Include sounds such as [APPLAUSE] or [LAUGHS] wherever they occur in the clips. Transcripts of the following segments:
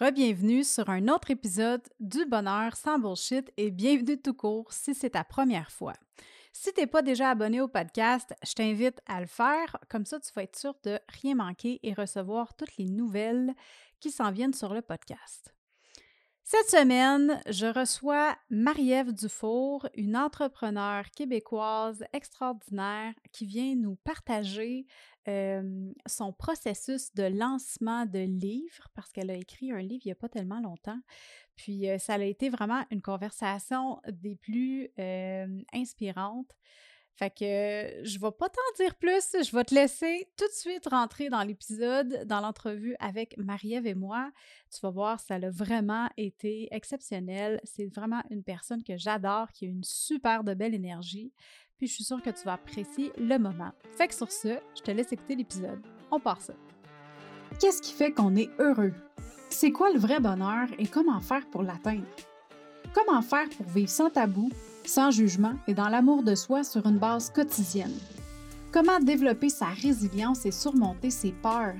Rebienvenue sur un autre épisode du Bonheur sans bullshit et bienvenue tout court si c'est ta première fois. Si t'es pas déjà abonné au podcast, je t'invite à le faire, comme ça tu vas être sûr de rien manquer et recevoir toutes les nouvelles qui s'en viennent sur le podcast. Cette semaine, je reçois Marie-Ève Dufour, une entrepreneure québécoise extraordinaire qui vient nous partager son processus de lancement de livres, parce qu'elle a écrit un livre il n'y a pas tellement longtemps. Puis ça a été vraiment une conversation des plus inspirantes. Fait que je vais pas t'en dire plus, je vais te laisser tout de suite rentrer dans l'épisode, dans l'entrevue avec Marie-Ève et moi. Tu vas voir, ça a vraiment été exceptionnel. C'est vraiment une personne que j'adore, qui a une super de belle énergie. Puis je suis sûre que tu vas apprécier le moment. Fait que sur ce, je te laisse écouter l'épisode. On part ça. Qu'est-ce qui fait qu'on est heureux? C'est quoi le vrai bonheur et comment faire pour l'atteindre? Comment faire pour vivre sans tabou? Sans jugement et dans l'amour de soi sur une base quotidienne. Comment développer sa résilience et surmonter ses peurs?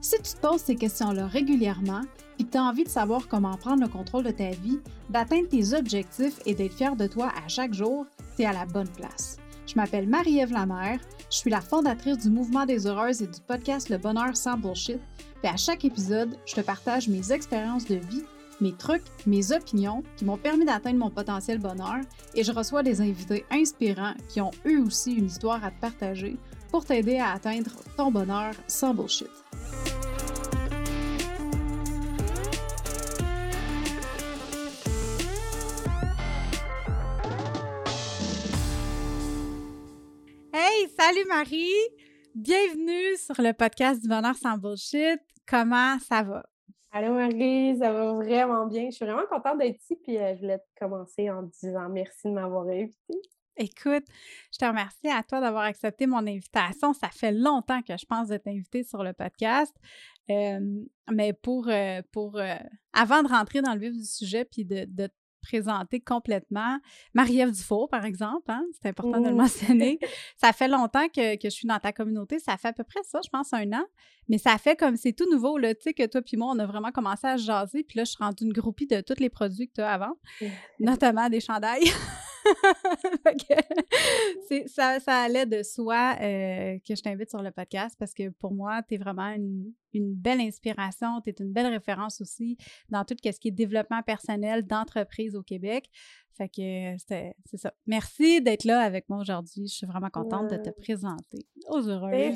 Si tu te poses ces questions-là régulièrement et que tu as envie de savoir comment prendre le contrôle de ta vie, d'atteindre tes objectifs et d'être fier de toi à chaque jour, tu es à la bonne place. Je m'appelle Marie-Ève Lamère, je suis la fondatrice du Mouvement des Heureuses et du podcast Le Bonheur sans Bullshit. Et à chaque épisode, je te partage mes expériences de vie mes trucs, mes opinions qui m'ont permis d'atteindre mon potentiel bonheur et je reçois des invités inspirants qui ont eux aussi une histoire à te partager pour t'aider à atteindre ton bonheur sans bullshit. Hey, salut Marie! Bienvenue sur le podcast du bonheur sans bullshit. Comment ça va? Allô Marie, ça va vraiment bien. Je suis vraiment contente d'être ici, puis euh, je voulais commencer en disant merci de m'avoir invitée. Écoute, je te remercie à toi d'avoir accepté mon invitation. Ça fait longtemps que je pense de t'inviter sur le podcast. mais pour, euh, pour euh, avant de rentrer dans le vif du sujet puis de, de présenter complètement. Marie-Ève Dufour, par exemple, hein, c'est important de le mentionner. [LAUGHS] ça fait longtemps que, je suis dans ta communauté. Ça fait à peu près ça, je pense, un an. Mais ça fait comme c'est tout nouveau, là, tu sais, que toi puis moi, on a vraiment commencé à jaser. Puis là, je suis rendue une groupie de tous les produits que tu as avant, notamment des chandails. [LAUGHS] [LAUGHS] ça, ça, allait de soi euh, que je t'invite sur le podcast parce que pour moi, tu es vraiment une, belle inspiration, tu es une belle référence aussi dans tout ce qui est développement personnel d'entreprise au Québec. Fait que c'est ça. Merci d'être là avec moi aujourd'hui. Je suis vraiment contente de te présenter aux heureuses. T'es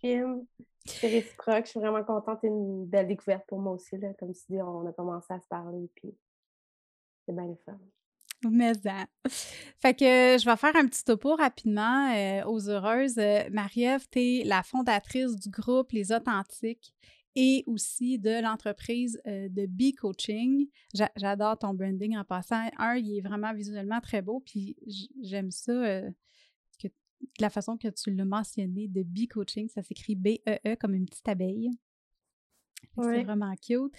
fine, C'est réciproque. Je suis vraiment contente. C'est une belle découverte pour moi aussi. Là. Comme tu dis, on a commencé à se parler. Puis c'est bien le fun. [LAUGHS] Mais ça. Fait que je vais faire un petit topo rapidement euh, aux heureuses. Euh, Marie-Ève, tu es la fondatrice du groupe Les Authentiques et aussi de l'entreprise euh, de B Coaching. J'adore ton branding en passant. Un, il est vraiment visuellement très beau, puis j'aime ça. La façon que tu l'as mentionné de B Coaching, ça s'écrit B-E-E -E, comme une petite abeille. C'est vraiment cute.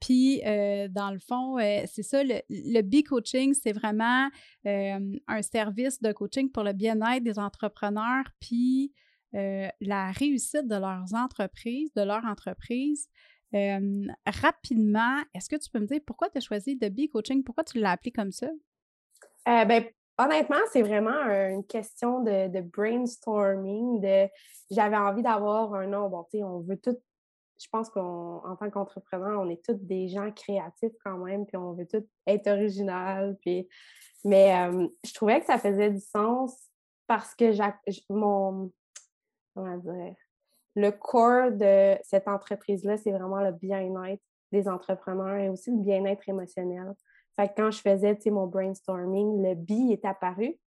Puis, dans le fond, c'est ça, le, le B-Coaching, c'est vraiment un service de coaching pour le bien-être des entrepreneurs, puis la réussite de leurs entreprises, de leur entreprise. rapidement, est-ce que tu peux me dire pourquoi tu as choisi de B-Coaching? Pourquoi tu l'as appelé comme ça? Euh, ben, honnêtement, c'est vraiment une question de, de brainstorming. De, j'avais envie d'avoir un nom. Bon, tu sais, on veut tout je pense qu'en tant qu'entrepreneur, on est tous des gens créatifs quand même, puis on veut tous être original. Puis... Mais je trouvais que ça faisait du sens parce que mon comment dire le corps de cette entreprise-là, c'est vraiment le bien-être des entrepreneurs et aussi le bien-être émotionnel. Fait que quand je faisais mon brainstorming, le B est apparu.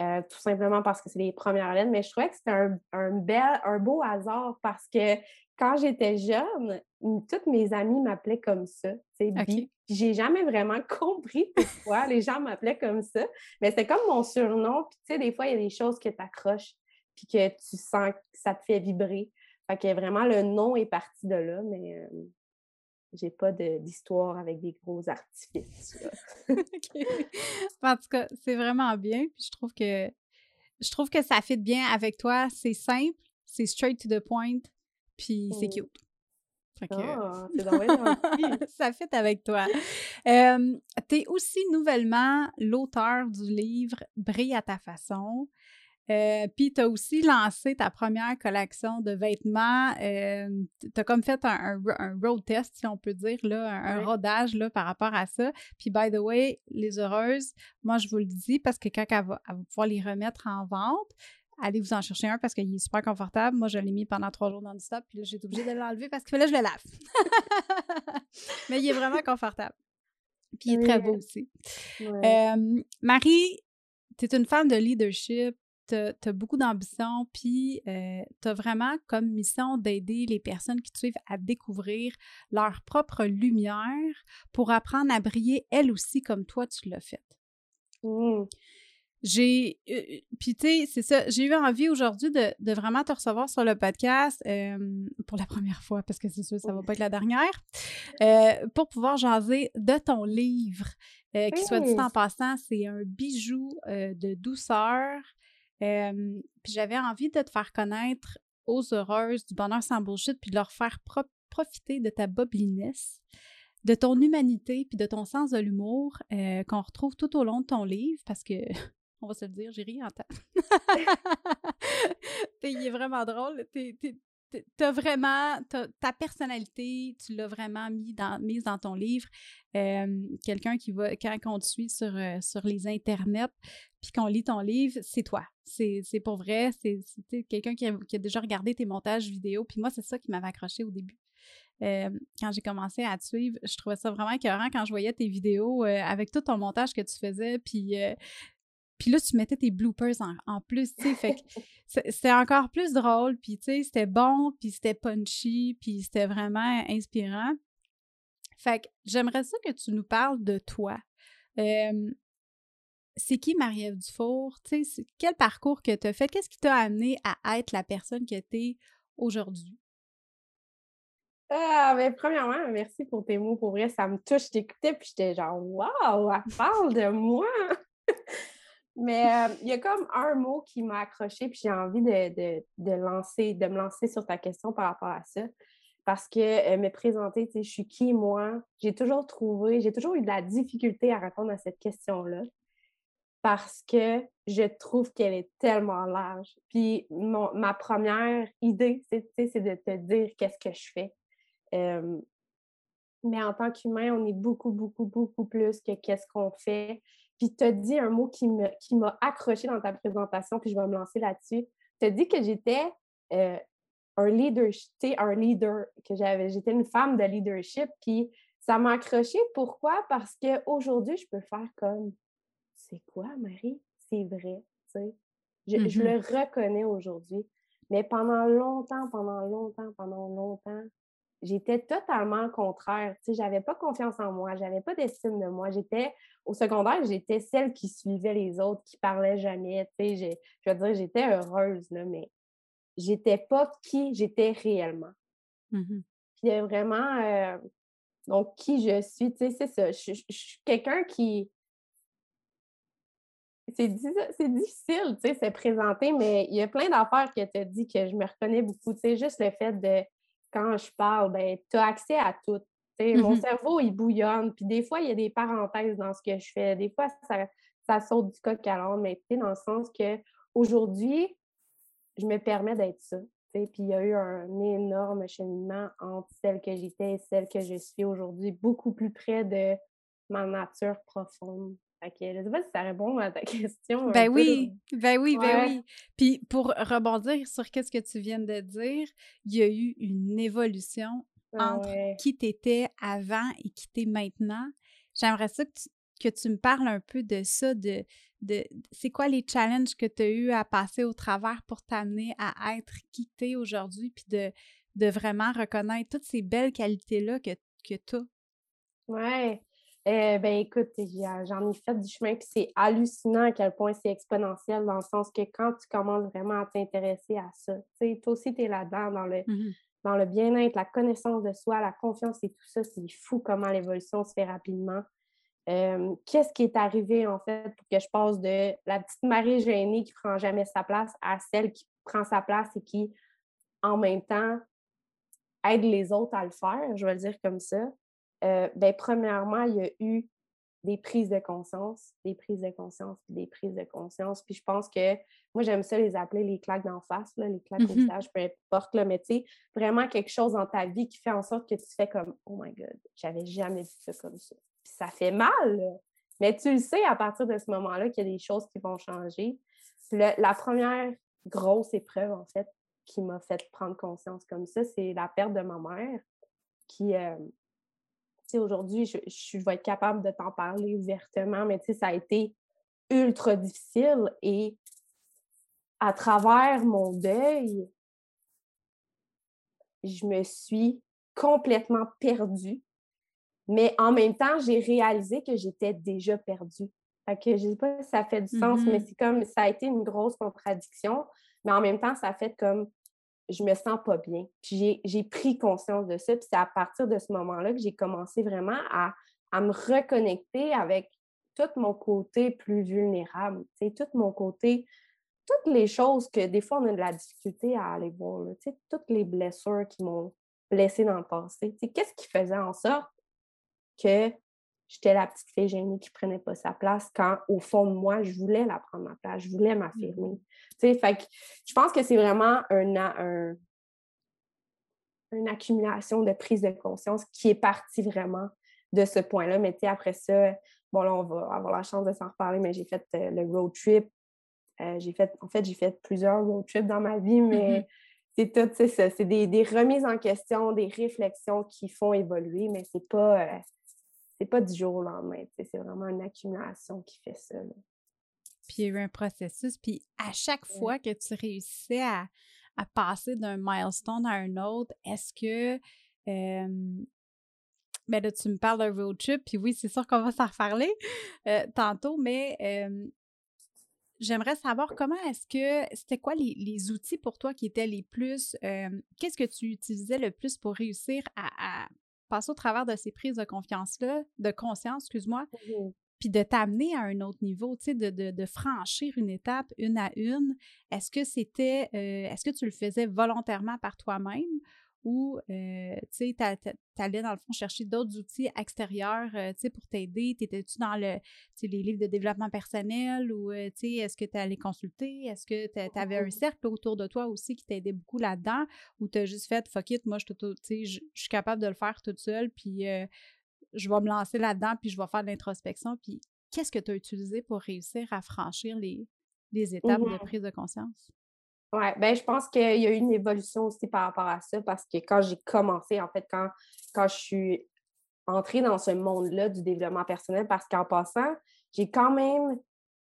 Euh, tout simplement parce que c'est les premières lettres, mais je trouvais que c'était un, un, bel, un beau hasard parce que quand j'étais jeune, toutes mes amies m'appelaient comme ça, tu sais, J'ai jamais vraiment [LAUGHS] compris pourquoi les gens m'appelaient comme ça, mais c'est comme mon surnom. Puis, tu sais, des fois, il y a des choses qui t'accrochent, puis que tu sens que ça te fait vibrer. Fait que vraiment, le nom est parti de là, mais euh, j'ai pas d'histoire avec des gros artifices. [LAUGHS] En tout cas, c'est vraiment bien. Puis je trouve que je trouve que ça fit bien avec toi. C'est simple, c'est straight to the point, puis c'est mmh. cute. Ah, c'est [LAUGHS] Ça fait avec toi. tu es aussi nouvellement l'auteur du livre Brille à ta façon. Euh, puis, tu as aussi lancé ta première collection de vêtements. Euh, tu as comme fait un, road test, si on peut dire, là, un, rodage là, par rapport à ça. Puis, by the way, les heureuses, moi, je vous le dis parce que quand elle va, pouvoir les remettre en vente, allez vous en chercher un parce qu'il est super confortable. Moi, je l'ai mis pendant trois jours non-stop, puis là, j'ai été obligée de l'enlever parce que là, je le lave. [LAUGHS] Mais il est vraiment confortable. Puis il est très beau aussi. Euh, Marie, tu es une femme de leadership, tu as, beaucoup d'ambition, puis euh, tu as vraiment comme mission d'aider les personnes qui te suivent à découvrir leur propre lumière pour apprendre à briller elles aussi comme toi tu l'as fait. Mmh. J'ai, euh, euh, puis tu sais, c'est ça, j'ai eu envie aujourd'hui de, vraiment te recevoir sur le podcast pour la [LAUGHS] première fois, parce que c'est sûr, ça va pas être la dernière, pour pouvoir jaser de ton livre, qui soit dit en passant, c'est un bijou de douceur, puis j'avais envie de te faire connaître aux heureuses du bonheur sans bullshit, puis de leur faire profiter de ta bubbliness, de ton humanité, puis de ton sens de l'humour qu'on retrouve tout au long de ton livre, parce que, [LAUGHS] on va se le dire, j'ai ri en [LAUGHS] temps. il est vraiment drôle. T'as vraiment, ta personnalité, tu l'as vraiment mis dans, mise dans ton livre. Quelqu'un qui va, quand on te suit sur, euh, sur les internets, puis qu'on lit ton livre, c'est toi. C'est pour vrai. C'est quelqu'un qui, a déjà regardé tes montages vidéo. Puis moi, c'est ça qui m'avait accroché au début. quand j'ai commencé à te suivre, je trouvais ça vraiment écœurant quand je voyais tes vidéos euh, avec tout ton montage que tu faisais, puis euh, puis là, tu mettais tes bloopers en, plus, tu sais. Fait que [LAUGHS] c'était encore plus drôle, puis tu sais, c'était bon, puis c'était punchy, puis c'était vraiment inspirant. Fait que j'aimerais ça que tu nous parles de toi. c'est qui Marie-Ève Dufour? Tu sais, quel parcours que tu as fait? Qu'est-ce qui t'a amené à être la personne que tu es aujourd'hui? Ah, ben, premièrement, merci pour tes mots. Pour vrai, ça me touche. J'écoutais, puis j'étais genre, waouh, elle parle de moi! Mais euh, il y a comme un mot qui m'a accroché, puis j'ai envie de, lancer, de me lancer sur ta question par rapport à ça. Parce que euh, me présenter, tu sais, je suis qui, moi? J'ai toujours trouvé, j'ai toujours eu de la difficulté à répondre à cette question-là. Parce que je trouve qu'elle est tellement large. Puis ma première idée, c'est de te dire qu'est-ce que je fais. Mais en tant qu'humain, on est beaucoup, beaucoup, beaucoup plus que qu'est-ce qu'on fait. Puis tu as dit un mot qui m'a qui accroché dans ta présentation, puis je vais me lancer là-dessus. Tu as dit que j'étais euh, un leader, un leader, que j'avais, j'étais une femme de leadership, puis ça m'a accroché. Pourquoi? Parce qu'aujourd'hui, je peux faire comme c'est quoi, Marie? C'est vrai, tu sais. Je, je mm-hmm. le reconnais aujourd'hui. Mais pendant longtemps, pendant longtemps, pendant longtemps, j'étais totalement contraire. Tu sais, j'avais pas confiance en moi, j'avais pas d'estime de moi. J'étais au secondaire, j'étais celle qui suivait les autres, qui parlait jamais. Tu sais, je veux dire, j'étais heureuse, là, mais j'étais pas qui j'étais réellement. Mmh Puis vraiment, euh, donc qui je suis, tu sais, c'est ça. Je, suis quelqu'un qui. C'est difficile, tu sais, se présenter, mais il y a plein d'affaires que tu as dit que je me reconnais beaucoup. Tu sais, juste le fait de quand je parle, ben, tu as accès à tout. Mon mmh cerveau, il bouillonne. Puis des fois, il y a des parenthèses dans ce que je fais. Des fois, ça, ça saute du coq à l'âne, mais dans le sens que aujourd'hui, je me permets d'être ça. Puis il y a eu un énorme cheminement entre celle que j'étais et celle que je suis aujourd'hui, beaucoup plus près de ma nature profonde. Fait que, je sais pas si ça répond à ta [LAUGHS] question. Ben oui, ben oui, ben oui. Puis pour rebondir sur ce que tu viens de dire, il y a eu une évolution entre qui tu étais avant et qui tu es maintenant. J'aimerais ça que tu, me parles un peu de ça, de, de c'est quoi les challenges que tu as eu à passer au travers pour t'amener à être qui tu es aujourd'hui, puis de, de vraiment reconnaître toutes ces belles qualités-là que, que tu as? Ouais. Eh ben écoute, j'en ai fait du chemin, puis c'est hallucinant à quel point c'est exponentiel, dans le sens que quand tu commences vraiment à t'intéresser à ça, tu sais, toi aussi, tu es là-dedans, dans le, mmh dans le bien-être, la connaissance de soi, la confiance et tout ça, c'est fou comment l'évolution se fait rapidement. Qu'est-ce qui est arrivé, en fait, pour que je passe de la petite Marie gênée qui prend jamais sa place à celle qui prend sa place et qui, en même temps, aide les autres à le faire, je vais le dire comme ça, euh, ben, premièrement, il y a eu des prises de conscience, des prises de conscience, puis des prises de conscience. Puis je pense que moi, j'aime ça les appeler les claques d'en face, là, les claques au mmh visage, peu importe, là, mais tu sais, vraiment quelque chose dans ta vie qui fait en sorte que tu fais comme Oh my God, j'avais jamais vu ça comme ça. Puis ça fait mal, mais tu le sais à partir de ce moment-là qu'il y a des choses qui vont changer. la première grosse épreuve, en fait, qui m'a fait prendre conscience comme ça, c'est la perte de ma mère qui, euh, aujourd'hui, je, je, vais être capable de t'en parler ouvertement, mais ça a été ultra difficile et à travers mon deuil, je me suis complètement perdue. Mais en même temps, j'ai réalisé que j'étais déjà perdue. Fait que je sais pas si ça fait du sens, mais mm-hmm. c'est comme ça a été une grosse contradiction. Mais en même temps, ça a fait comme je me sens pas bien. Puis j'ai pris conscience de ça. Puis c'est à partir de ce moment-là que j'ai commencé vraiment à, me reconnecter avec tout mon côté plus vulnérable, tout mon côté, toutes les choses que des fois on a de la difficulté à aller voir, toutes les blessures qui m'ont blessée dans le passé. Qu'est-ce qui faisait en sorte que j'étais la petite fille gênée qui prenait pas sa place quand, au fond de moi, je voulais la prendre ma place, je voulais m'affirmer. Mmh. Fait que je pense que c'est vraiment un, une accumulation de prise de conscience qui est partie vraiment de ce point-là. Mais après ça, bon, là, on va avoir la chance de s'en reparler, mais j'ai fait euh, le road trip. Euh, j'ai fait, en fait, j'ai fait plusieurs road trips dans ma vie, mais c'est tout, c'est ça. C'est des, remises en question, des réflexions qui font évoluer, mais c'est pas. Euh, c'est pas du jour au lendemain. C'est vraiment une accumulation qui fait ça. Puis il y a eu un processus. Puis à chaque fois que tu réussissais à, passer d'un milestone à un autre, est-ce que. Euh, ben là, tu me parles d'un road trip, puis oui, c'est sûr qu'on va s'en reparler euh, tantôt, mais j'aimerais savoir comment est-ce que c'était quoi les, outils pour toi qui étaient les plus. Qu'est-ce que tu utilisais le plus pour réussir à passer au travers de ces prises de confiance-là, de conscience, excuse-moi, mmh puis de t'amener à un autre niveau, tu sais, de, franchir une étape une à une. Est-ce que c'était, euh, est-ce que tu le faisais volontairement par toi-même ou, euh, tu allais dans le fond chercher d'autres outils extérieurs, euh, tu sais, pour t'aider? T'étais-tu dans le, les livres de développement personnel ou, euh, tu sais, est-ce que tu allais consulter? Est-ce que tu avais un cercle autour de toi aussi qui t'aidait beaucoup là-dedans? Ou tu as juste fait, fuck it, moi, je suis capable de le faire toute seule, puis je vais me lancer là-dedans, puis je vais faire de l'introspection, puis qu'est-ce que tu as utilisé pour réussir à franchir les, les étapes de prise de conscience? Oui, ben, je pense qu'il y a eu une évolution aussi par rapport à ça parce que quand j'ai commencé, en fait, quand, quand je suis entrée dans ce monde-là du développement personnel, parce qu'en passant, j'ai quand même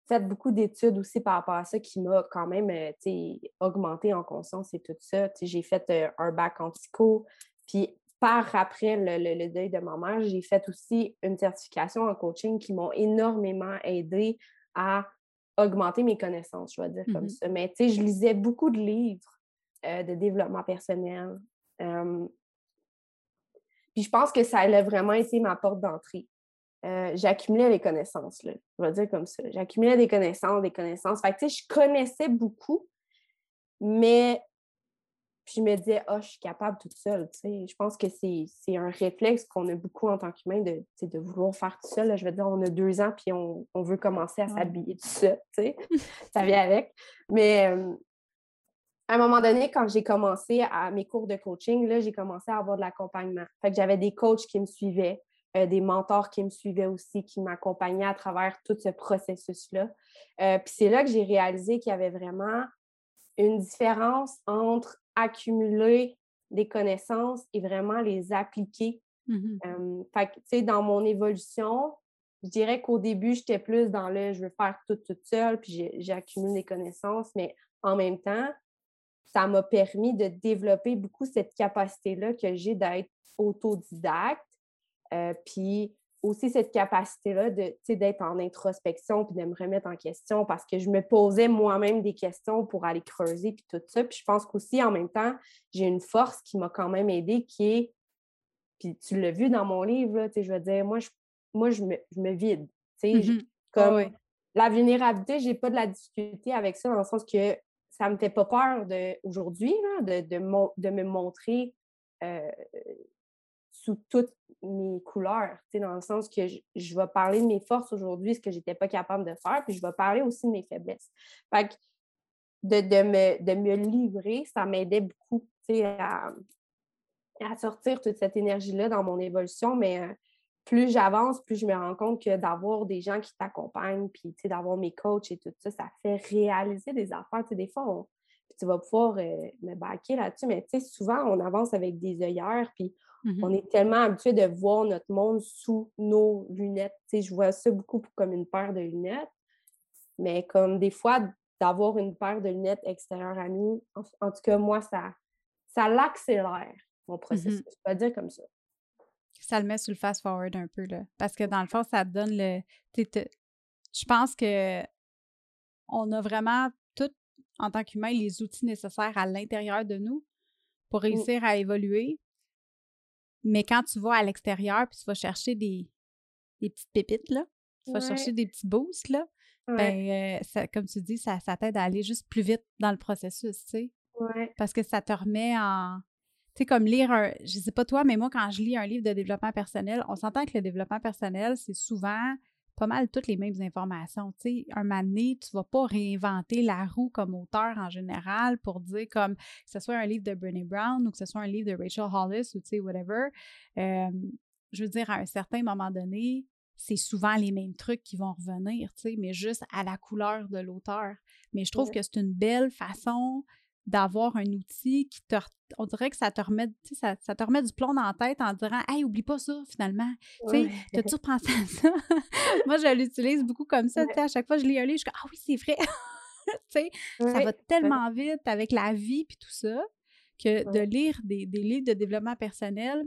fait beaucoup d'études aussi par rapport à ça qui m'a quand même euh, augmenté en conscience et tout ça. J'ai fait euh, un bac en psycho, puis par après le, le deuil de ma mère, j'ai fait aussi une certification en coaching qui m'ont énormément aidé à augmenter mes connaissances, je vais dire comme mmh ça. Mais tu sais, je lisais beaucoup de livres euh, de développement personnel. puis je pense que ça a vraiment été ma porte d'entrée. Euh, j'accumulais les connaissances, là, je vais dire comme ça. J'accumulais des connaissances, des connaissances. Fait que, tu sais, je connaissais beaucoup, mais puis je me disais, oh, je suis capable toute seule. Je pense que c'est un réflexe qu'on a beaucoup en tant qu'humain de, de vouloir faire tout seul. Je veux dire, on a deux ans puis on, veut commencer à s'habiller tout seul. [LAUGHS] ça vient avec. Mais à un moment donné, quand j'ai commencé à mes cours de coaching, j'ai commencé à avoir de l'accompagnement. Fait que j'avais des coachs qui me suivaient, euh, des mentors qui me suivaient aussi, qui m'accompagnaient à travers tout ce processus-là. Euh, puis c'est là que j'ai réalisé qu'il y avait vraiment une différence entre accumuler des connaissances et vraiment les appliquer. Mmh fait tu sais, dans mon évolution, je dirais qu'au début, j'étais plus dans le je veux faire tout toute seule, puis j'ai accumulé des connaissances, mais en même temps, ça m'a permis de développer beaucoup cette capacité-là que j'ai d'être autodidacte, euh, puis aussi cette capacité-là d'être en introspection puis de me remettre en question parce que je me posais moi-même des questions pour aller creuser puis tout ça. Puis je pense qu'aussi, en même temps, j'ai une force qui m'a quand même aidée qui est, puis tu l'as vu dans mon livre, je veux dire, moi, je, moi, je, me, je me vide. Mmh comme la vulnérabilité, j'ai pas de la difficulté avec ça dans le sens que ça me fait pas peur aujourd'hui de, de, de me montrer toutes mes couleurs, dans le sens que je, vais parler de mes forces aujourd'hui, ce que je n'étais pas capable de faire, puis je vais parler aussi de mes faiblesses. Fait que de, de, me, de me livrer, ça m'aidait beaucoup à, à sortir toute cette énergie-là dans mon évolution, mais euh, plus j'avance, plus je me rends compte que d'avoir des gens qui t'accompagnent, puis d'avoir mes coachs et tout ça, ça fait réaliser des affaires. des fois, tu vas pouvoir euh, me baquer là-dessus, mais souvent, on avance avec des œillères, puis mmh on est tellement habitué de voir notre monde sous nos lunettes. je vois ça beaucoup comme une paire de lunettes, mais comme des fois, d'avoir une paire de lunettes extérieures à nous, en, tout cas, moi, ça, ça l'accélère, mon mmh processus. Je peux dire comme ça. Ça le met sur le fast-forward un peu, là. Parce que dans le fond, ça te donne le. Je pense que on a vraiment tout, en tant qu'humain, les outils nécessaires à l'intérieur de nous pour mmh. réussir à évoluer. Mais quand tu vas à l'extérieur puis tu vas chercher des, des petites pépites, là, tu vas chercher des petits boosts, là, ben, euh, comme tu dis, ça, ça t'aide à aller juste plus vite dans le processus, tu sais. Parce que ça te remet en. Tu sais, comme lire un. Je sais pas toi, mais moi, quand je lis un livre de développement personnel, on s'entend que le développement personnel, c'est souvent pas mal toutes les mêmes informations. Tu sais, un moment donné, tu vas pas réinventer la roue comme auteur en général pour dire comme que ce soit un livre de Brené Brown ou que ce soit un livre de Rachel Hollis ou tu sais, whatever. je veux dire, à un certain moment donné, c'est souvent les mêmes trucs qui vont revenir, tu sais, mais juste à la couleur de l'auteur. Mais je trouve que c'est une belle façon d'avoir un outil qui te on dirait que ça te remet ça, ça te remet du plomb dans la tête en disant hey oublie pas ça finalement tu sais t'as-tu repensé à ça? [LAUGHS] Moi je l'utilise beaucoup comme ça tu sais à chaque fois que je lis un livre je dis ah oui c'est vrai [LAUGHS] tu sais ça va tellement vite avec la vie puis tout ça que de lire des, des, livres de développement personnel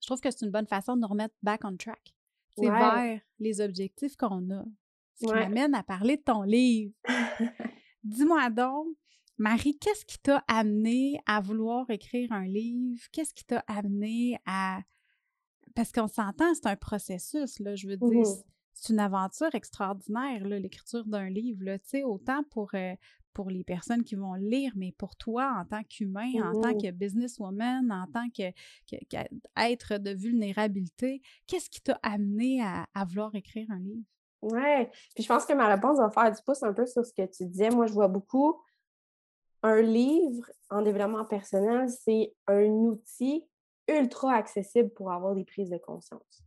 je trouve que c'est une bonne façon de nous remettre back on track c'est vers les objectifs qu'on a. Ce qui m'amène à parler de ton livre. [LAUGHS] Dis-moi donc, Marie, qu'est-ce qui t'a amené à vouloir écrire un livre? Qu'est-ce qui t'a amené à. Parce qu'on s'entend, c'est un processus, là, je veux dire. Mmh c'est une aventure extraordinaire, l'écriture d'un livre. Là, autant pour, euh, pour les personnes qui vont lire, mais pour toi en tant qu'humain, en tant que businesswoman, en tant que, qu'être de vulnérabilité, qu'est-ce qui t'a amené à, vouloir écrire un livre? Oui, puis je pense que ma réponse va faire du pouce un peu sur ce que tu disais. Moi, je vois beaucoup un livre en développement personnel, c'est un outil ultra accessible pour avoir des prises de conscience.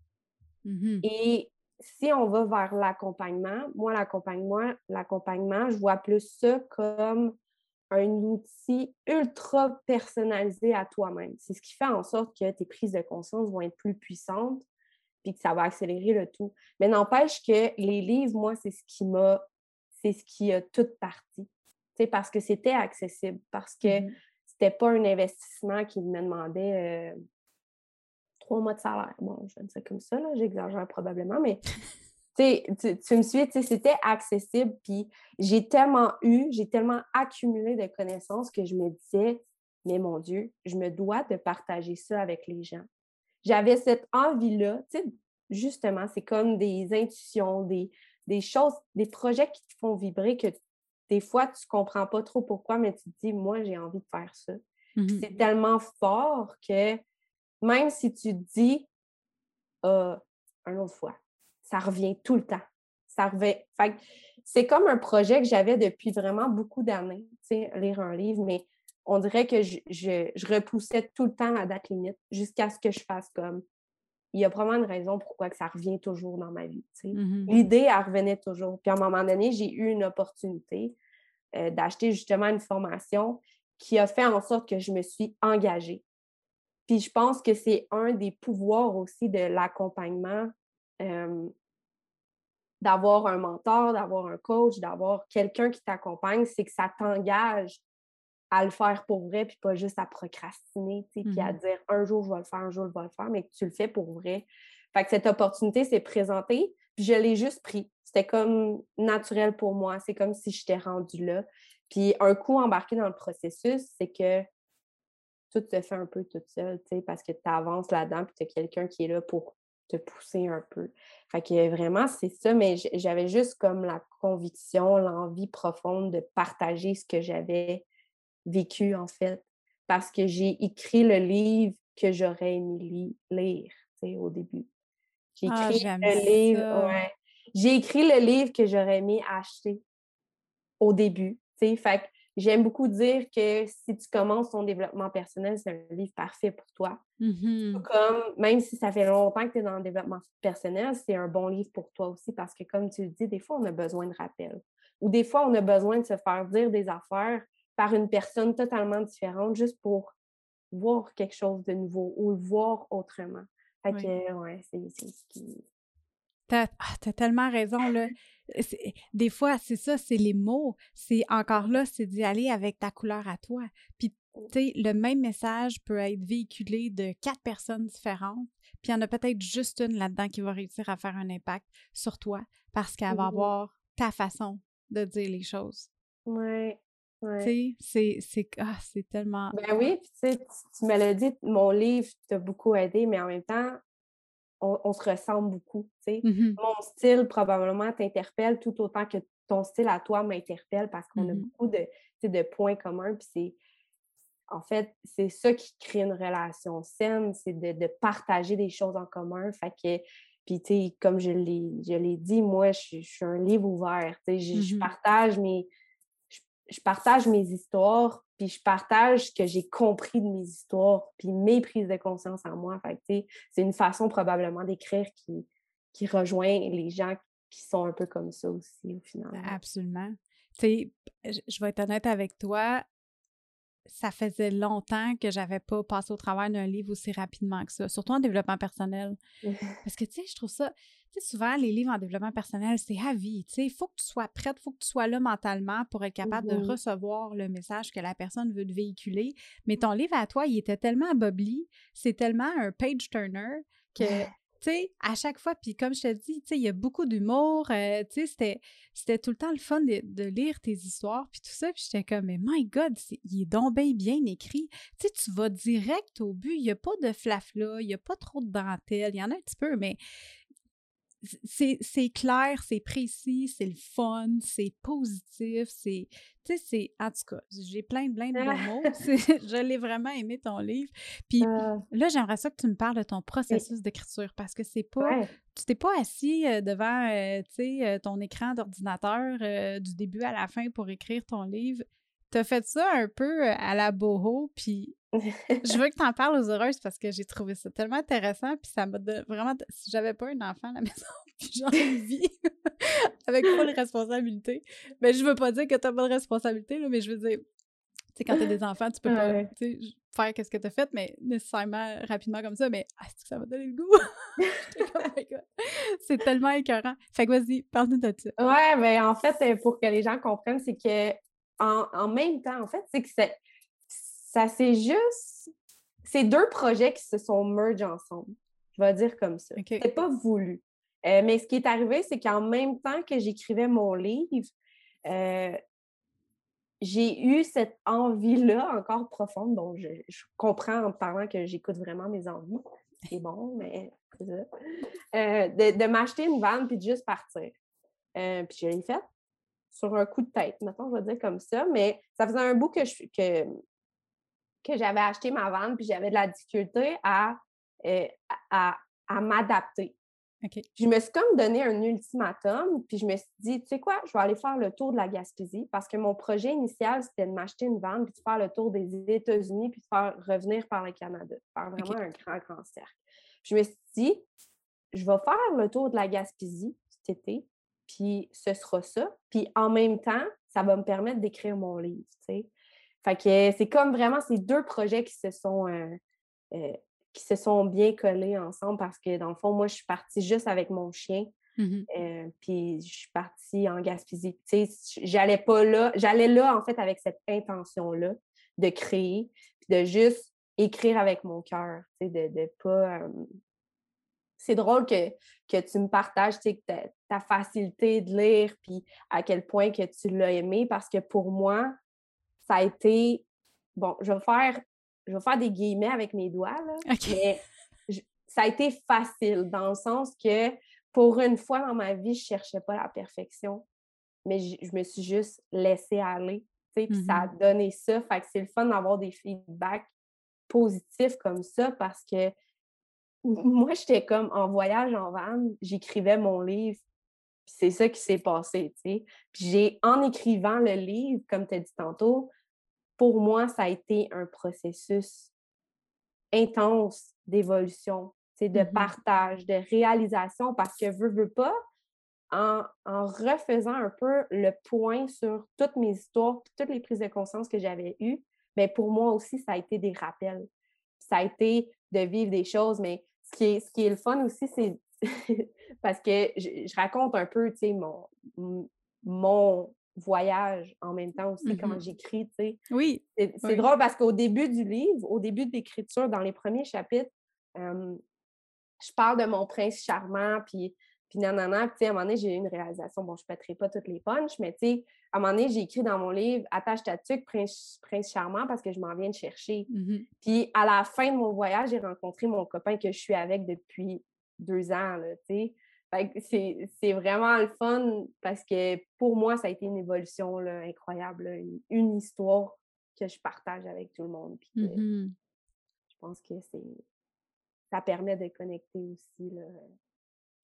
Mmh Et si on va vers l'accompagnement, moi, l'accompagnement, l'accompagnement, je vois plus ça comme un outil ultra personnalisé à toi-même. C'est ce qui fait en sorte que tes prises de conscience vont être plus puissantes puis que ça va accélérer le tout. Mais n'empêche que les livres, moi, c'est ce qui m'a, c'est ce qui a toute partie. Parce que c'était accessible, parce que mmh c'était pas un investissement qui me demandait euh, trois mois de salaire. Bon, je ne sais comme ça, j'exagère probablement, mais [LAUGHS] tu, tu, me suis, c'était accessible. Puis j'ai tellement eu, j'ai tellement accumulé de connaissances que je me disais, mais mon Dieu, je me dois de partager ça avec les gens. J'avais cette envie-là, justement, c'est comme des intuitions, des, des choses, des projets qui te font vibrer que des fois, tu ne comprends pas trop pourquoi, mais tu te dis, moi, j'ai envie de faire ça. Mmh c'est tellement fort que même si tu dis euh, une autre fois, ça revient tout le temps. Ça revient. c'est comme un projet que j'avais depuis vraiment beaucoup d'années, lire un livre, mais on dirait que je, repoussais tout le temps la date limite jusqu'à ce que je fasse comme. Il y a probablement une raison pourquoi que ça revient toujours dans ma vie. Mmh L'idée, elle revenait toujours. Puis à un moment donné, j'ai eu une opportunité euh, d'acheter justement une formation qui a fait en sorte que je me suis engagée. Puis je pense que c'est un des pouvoirs aussi de l'accompagnement, d'avoir un mentor, d'avoir un coach, d'avoir quelqu'un qui t'accompagne, c'est que ça t'engage à le faire pour vrai, puis pas juste à procrastiner, puis à mmh dire un jour je vais le faire, un jour je vais le faire, mais que tu le fais pour vrai. Fait que cette opportunité s'est présentée, puis je l'ai juste pris. C'était comme naturel pour moi, c'est comme si j'étais rendue là. Puis un coup embarqué dans le processus, c'est que tout se fait un peu toute seule, tu sais, parce que tu avances là-dedans, puis tu as quelqu'un qui est là pour te pousser un peu. Fait que vraiment, c'est ça, mais j'avais juste comme la conviction, l'envie profonde de partager ce que j'avais vécu, en fait. parce que j'ai écrit le livre que j'aurais aimé lire au début. J'ai Ah, écrit le livre, ouais. J'ai écrit le livre que j'aurais aimé acheter au début. tu. Fait j'aime beaucoup dire que si tu commences ton développement personnel, c'est un livre parfait pour toi. Mhm. Comme, même si ça fait longtemps que tu es dans le développement personnel, c'est un bon livre pour toi aussi parce que, comme tu le dis, des fois, on a besoin de rappel. Ou des fois, on a besoin de se faire dire des affaires par une personne totalement différente juste pour voir quelque chose de nouveau ou le voir autrement. Fait Oui. que, ouais, c'est ce qui. T'as ah, tellement raison, là. [LAUGHS] Des fois, c'est ça, c'est les mots. C'est encore là, c'est d'y aller avec ta couleur à toi. Puis, tu sais, le même message peut être véhiculé de quatre personnes différentes. Puis, il y en a peut-être juste une là-dedans qui va réussir à faire un impact sur toi parce qu'elle va Mhm. avoir ta façon de dire les choses. Ouais. Ouais. c'est- c'est ah, c'est tellement. Ben oui, tu tu- me l'as dit, mon livre t'a beaucoup aidé, mais en même temps, on, on se ressemble beaucoup. Mhm. Mon style probablement t'interpelle tout autant que ton style à toi m'interpelle parce qu'on a Mhm. beaucoup de, de points communs. Puis c'est, en fait, c'est ça qui crée une relation saine, c'est de, de partager des choses en commun. Fait que, puis tu sais, comme je l'ai, je l'ai dit, moi, je, suis- je suis un livre ouvert. Tu sais, je, je Mhm. partage mes, je, partage mes histoires, puis je partage ce que j'ai compris de mes histoires, puis mes prises de conscience en moi. Fait c'est une façon probablement d'écrire qui, qui rejoint les gens qui sont un peu comme ça aussi, au final. Absolument. Tu sais, je je vais être honnête avec toi, ça faisait longtemps que j'avais pas passé au travers d'un livre aussi rapidement que ça, surtout en développement personnel. [LAUGHS] Parce que, tu sais, je trouve ça, tu sais, souvent, les livres en développement personnel, c'est à vie, tu sais, il faut que tu sois prête, il faut que tu sois là mentalement pour être capable de Mhm. recevoir le message que la personne veut te véhiculer. Mais ton livre à toi, il était tellement bubbly, c'est tellement un page-turner que, tu sais, à chaque fois, puis comme je te dis, tu sais, il y a beaucoup d'humour, euh, tu sais, c'était, c'était tout le temps le fun de, de lire tes histoires, puis tout ça, puis j'étais comme, mais my God, c'est- il est donc bien bien écrit. Tu sais, tu vas direct au but, il n'y a pas de flafla, il n'y a pas trop de dentelle, il y en a un petit peu, mais c'est c'est clair, c'est précis, c'est le fun, c'est positif, c'est... Tu sais, c'est... En tout cas, j'ai plein, plein de bons mots. [LAUGHS] C'est- Je l'ai vraiment aimé, ton livre. Puis Euh, là, j'aimerais ça que tu me parles de ton processus d'écriture parce que c'est pas... ouais. Tu t'es pas assis euh, devant, euh, tu sais, euh, ton écran d'ordinateur euh, du début à la fin pour écrire ton livre. T'as fait ça un peu euh, à la boho, puis [LAUGHS] je veux que t'en parles aux heureuses parce que j'ai trouvé ça tellement intéressant, puis ça m'a vraiment... Si j'avais pas un enfant à la [LAUGHS] maison, puis genre une vie [LAUGHS] avec pas de responsabilité, ben je veux pas dire que t'as pas de responsabilité, là, mais je veux dire, tu sais, quand t'as des enfants, tu peux pas Ouais. faire qu'est-ce que t'as fait, mais nécessairement rapidement comme ça, mais ah, c'est que ça m'a donné le goût! Oh. C'est tellement écœurant. Fait que vas-y, parle-nous de ça. Ouais, ben en fait, euh, pour que les gens comprennent, c'est que en, en même temps, en fait, c'est que c'est- ça c'est juste. C'est deux projets qui se sont merged ensemble. Je vais dire comme ça. OK. C'est pas voulu. Euh, mais ce qui est arrivé, c'est qu'en même temps que j'écrivais mon livre, euh, j'ai eu cette envie-là encore profonde. Bon, je, je comprends en parlant que j'écoute vraiment mes envies. C'est bon, mais c'est ça. Euh, de, de m'acheter une vanne puis de juste partir. Euh, puis je l'ai faite sur un coup de tête, mettons, je vais dire comme ça. Mais ça faisait un bout que je- que, que j'avais acheté ma vanne puis j'avais de la difficulté à, euh, à, à m'adapter. Je me suis comme donné un ultimatum, puis je me suis dit, tu sais quoi, je vais aller faire le tour de la Gaspésie parce que mon projet initial, c'était de m'acheter une vanne, puis de faire le tour des États-Unis, puis de faire revenir par le Canada, faire vraiment un grand, grand cercle. Je me suis dit, je vais faire le tour de la Gaspésie cet été, puis ce sera ça. Puis en même temps, ça va me permettre d'écrire mon livre, tu sais. Fait que c'est comme vraiment ces deux projets qui se sont... euh, euh, qui se sont bien collés ensemble parce que dans le fond, moi, je suis partie juste avec mon chien. Mhm. euh, puis je suis partie en Gaspésie. Tu sais, j'allais pas là, j'allais là en fait avec cette intention-là de créer, puis de juste écrire avec mon cœur, tu sais, de, de pas. euh, C'est drôle que, que tu me partages, tu sais, que ta, facilité de lire, puis à quel point que tu l'as aimé, parce que pour moi, ça a été. Bon, je vais faire, je vais faire des guillemets avec mes doigts, là, mais je- ça a été facile dans le sens que pour une fois dans ma vie, je cherchais pas la perfection, mais je, je me suis juste laissée aller. puis ça a Mmh donné ça. Fait que c'est le fun d'avoir des feedbacks positifs comme ça parce que moi, j'étais comme en voyage en van, j'écrivais mon livre, c'est ça qui s'est passé, tu sais. Puis j'ai, en écrivant le livre, comme tu as dit tantôt, pour moi, ça a été un processus intense d'évolution, tu sais, de Mmh partage, de réalisation, parce que veux, veux pas, en, en refaisant un peu le point sur toutes mes histoires, toutes les prises de conscience que j'avais eues, bien, pour moi aussi, ça a été des rappels. Ça a été de vivre des choses, mais ce qui est, ce qui est le fun aussi, c'est [LAUGHS] parce que je, je raconte un peu, tu sais, mon, mon voyage en même temps aussi quand Mmh j'écris, tu sais. Oui, C'est oui. drôle parce qu'au début du livre, au début de l'écriture, dans les premiers chapitres, euh, je parle de mon prince charmant, puis, puis nanana, puis tu sais, à un moment donné, j'ai eu une réalisation. Bon, je ne pèterai pas toutes les punches, mais tu sais, à un moment donné, j'ai écrit dans mon livre Attache ta tuque, prince, prince charmant, parce que je m'en viens de chercher. Mmh Puis à la fin de mon voyage, j'ai rencontré mon copain que je suis avec depuis deux ans, tu sais. Fait que c'est c'est vraiment le fun parce que pour moi, ça a été une évolution là, incroyable, là, une, une histoire que je partage avec tout le monde. Puis que Mmh je pense que c'est ça permet de connecter aussi. Là.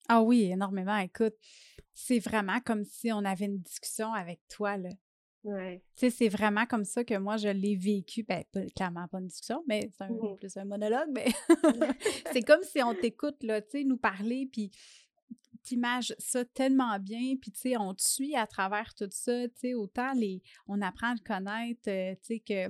Ah oui, énormément. Écoute, c'est vraiment comme si on avait une discussion avec toi, là. Ouais. C'est vraiment comme ça que moi, je l'ai vécu. Ben, pas- clairement pas une discussion, mais c'est un, Mhm. plus un monologue, mais [LAUGHS] [LAUGHS] c'est comme si on t'écoute, là, tu sais, nous parler, puis t'images ça tellement bien, puis tu sais, on te suit à travers tout ça, tu sais, autant les, on apprend à le connaître, euh, tu sais, que,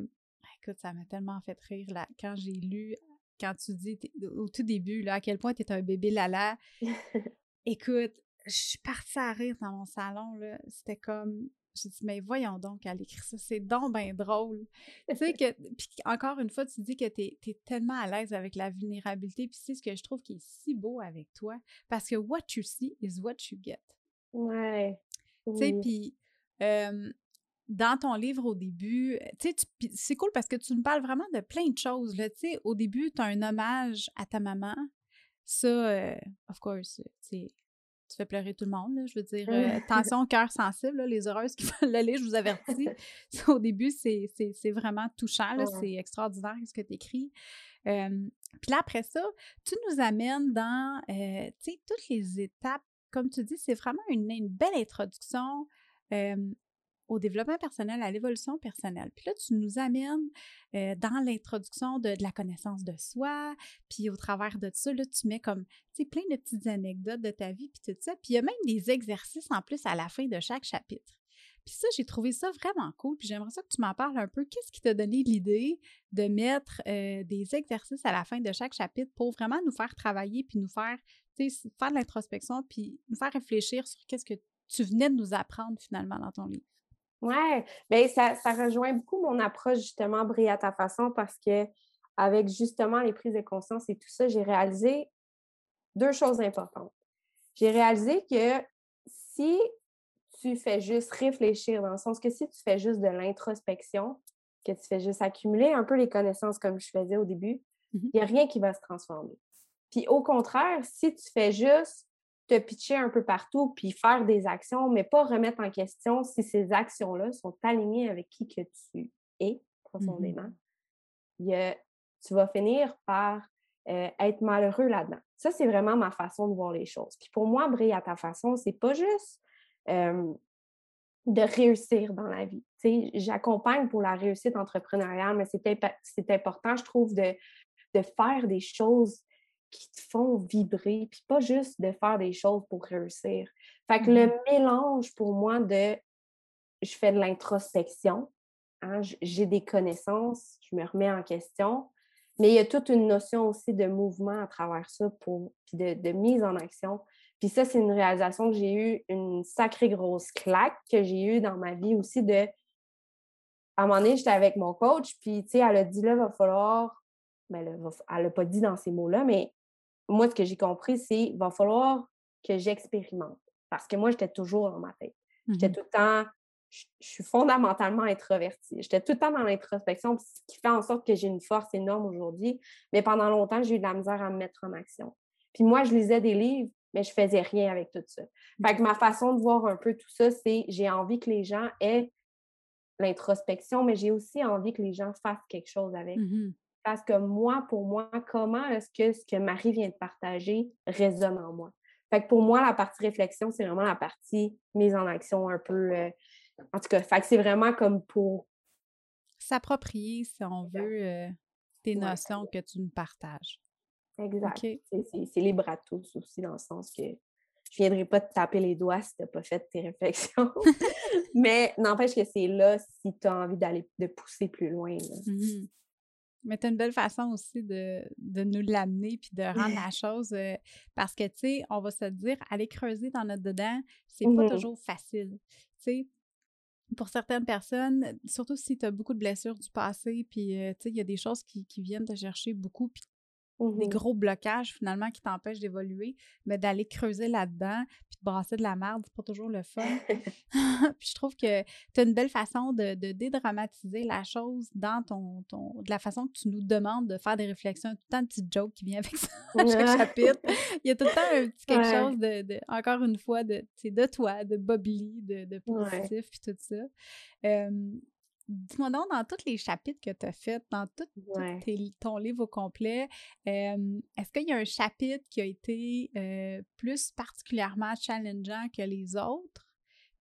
écoute, ça m'a tellement fait rire, là, quand j'ai lu, quand tu dis, au tout début, là, à quel point tu es un bébé lala, [LAUGHS] Écoute, je suis partie à rire dans mon salon, là. C'était comme. J'ai dit, mais voyons donc, elle écrit ça, c'est donc bien drôle. tu sais que. Puis encore une fois, tu dis que tu es, tellement à l'aise avec la vulnérabilité, puis c'est ce que je trouve qui est si beau avec toi, parce que what you see is what you get. Ouais. Tu sais, Oui. puis. euh, dans ton livre au début, tu sais, c'est cool parce que tu me parles vraiment de plein de choses. Là. Tu sais, au début, tu as un hommage à ta maman. Ça, euh, of course, tu sais, tu fais pleurer tout le monde. là. Je veux dire, euh, attention, cœur sensible, là, les heureuses qui [LAUGHS] veulent le lire, je vous avertis. [LAUGHS] Au début, c'est vraiment touchant. Ouais. C'est extraordinaire ce que tu écris. puis là, après ça, tu nous amènes dans, euh, tu sais, toutes les étapes. Comme tu dis, c'est vraiment une, une belle introduction euh, au développement personnel, à l'évolution personnelle. Puis là, tu nous amènes euh, dans l'introduction de, de la connaissance de soi, puis au travers de ça, là, tu mets comme, tu plein de petites anecdotes de ta vie, puis tout ça. Puis il y a même des exercices en plus à la fin de chaque chapitre. Puis ça, j'ai trouvé ça vraiment cool, puis j'aimerais ça que tu m'en parles un peu. Qu'est-ce qui t'a donné l'idée de mettre euh, des exercices à la fin de chaque chapitre pour vraiment nous faire travailler, puis nous faire, tu sais, faire de l'introspection, puis nous faire réfléchir sur qu'est-ce que tu venais de nous apprendre finalement dans ton livre? Ouais, bien, ça, ça rejoint beaucoup mon approche justement brille à ta façon parce que avec justement les prises de conscience et tout ça, j'ai réalisé deux choses importantes. J'ai réalisé que si tu fais juste réfléchir, dans le sens que si tu fais juste de l'introspection, que tu fais juste accumuler un peu les connaissances comme je faisais au début, il Mhm. n'y a rien qui va se transformer. Puis au contraire, si tu fais juste te pitcher un peu partout, puis faire des actions, mais pas remettre en question si ces actions-là sont alignées avec qui que tu es profondément, il y a- tu vas finir par euh, être malheureux là-dedans. Ça, c'est vraiment ma façon de voir les choses. Puis pour moi, briller à ta façon, c'est pas juste euh, de réussir dans la vie. J'accompagne pour la réussite entrepreneuriale, mais c'est important, je trouve, de, de faire des choses qui te font vibrer, puis pas juste de faire des choses pour réussir. Fait que le mélange pour moi de je fais de l'introspection, hein, j'ai des connaissances, je me remets en question, mais il y a toute une notion aussi de mouvement à travers ça, pour, puis de, de mise en action. Puis ça, c'est une réalisation que j'ai eue, une sacrée grosse claque que j'ai eue dans ma vie aussi de... À un moment donné, j'étais avec mon coach, puis tu sais, elle a dit là, il va falloir... Ben, là, va- elle l'a pas dit dans ces mots-là, mais moi, ce que j'ai compris, c'est il va falloir que j'expérimente. Parce que moi, j'étais toujours dans ma tête. J'étais Mhm. tout le temps, je, je suis fondamentalement introvertie. J'étais tout le temps dans l'introspection, ce qui fait en sorte que j'ai une force énorme aujourd'hui. Mais pendant longtemps, j'ai eu de la misère à me mettre en action. Puis moi, je lisais des livres, mais je faisais rien avec tout ça. Fait que ma façon de voir un peu tout ça, c'est j'ai envie que les gens aient l'introspection, mais j'ai aussi envie que les gens fassent quelque chose avec. Mmh Parce que moi, pour moi, comment est-ce que ce que Marie vient de partager résonne en moi? Fait que pour moi, la partie réflexion, c'est vraiment la partie mise en action un peu. Euh, en tout cas, fait que c'est vraiment comme pour. S'approprier, si on veut, euh, tes notions que tu nous partages. Exact. C'est libre à tous aussi, dans le sens que je ne viendrai pas te taper les doigts si tu n'as pas fait tes réflexions. [LAUGHS] Mais n'empêche que c'est là si tu as envie d'aller de pousser plus loin. Mmh Mais tu as une belle façon aussi de, nous l'amener puis de rendre la chose. Euh, parce que, tu sais, on va se dire, aller creuser dans notre dedans, c'est pas mmh toujours facile. Tu sais, pour certaines personnes, surtout si tu as beaucoup de blessures du passé, puis euh, tu sais, il y a des choses qui, qui, viennent te chercher beaucoup, puis des mmh gros blocages finalement qui t'empêchent d'évoluer, mais d'aller creuser là-dedans puis de brasser de la merde, c'est pas toujours le fun. [LAUGHS] [LAUGHS] puis je trouve que tu as une belle façon de, dédramatiser la chose dans ton, ton, de la façon que tu nous demandes de faire des réflexions, tout le temps de petites jokes qui viennent avec ça [LAUGHS] à chaque chapitre. Il y a tout le temps un petit quelque chose de, encore une fois, de, de toi, de Bobby, de, de positif puis tout ça. Dis-moi donc, dans tous les chapitres que tu as faits, dans tout, ton livre au complet, est-ce qu'il y a un chapitre qui a été plus particulièrement challengeant que les autres?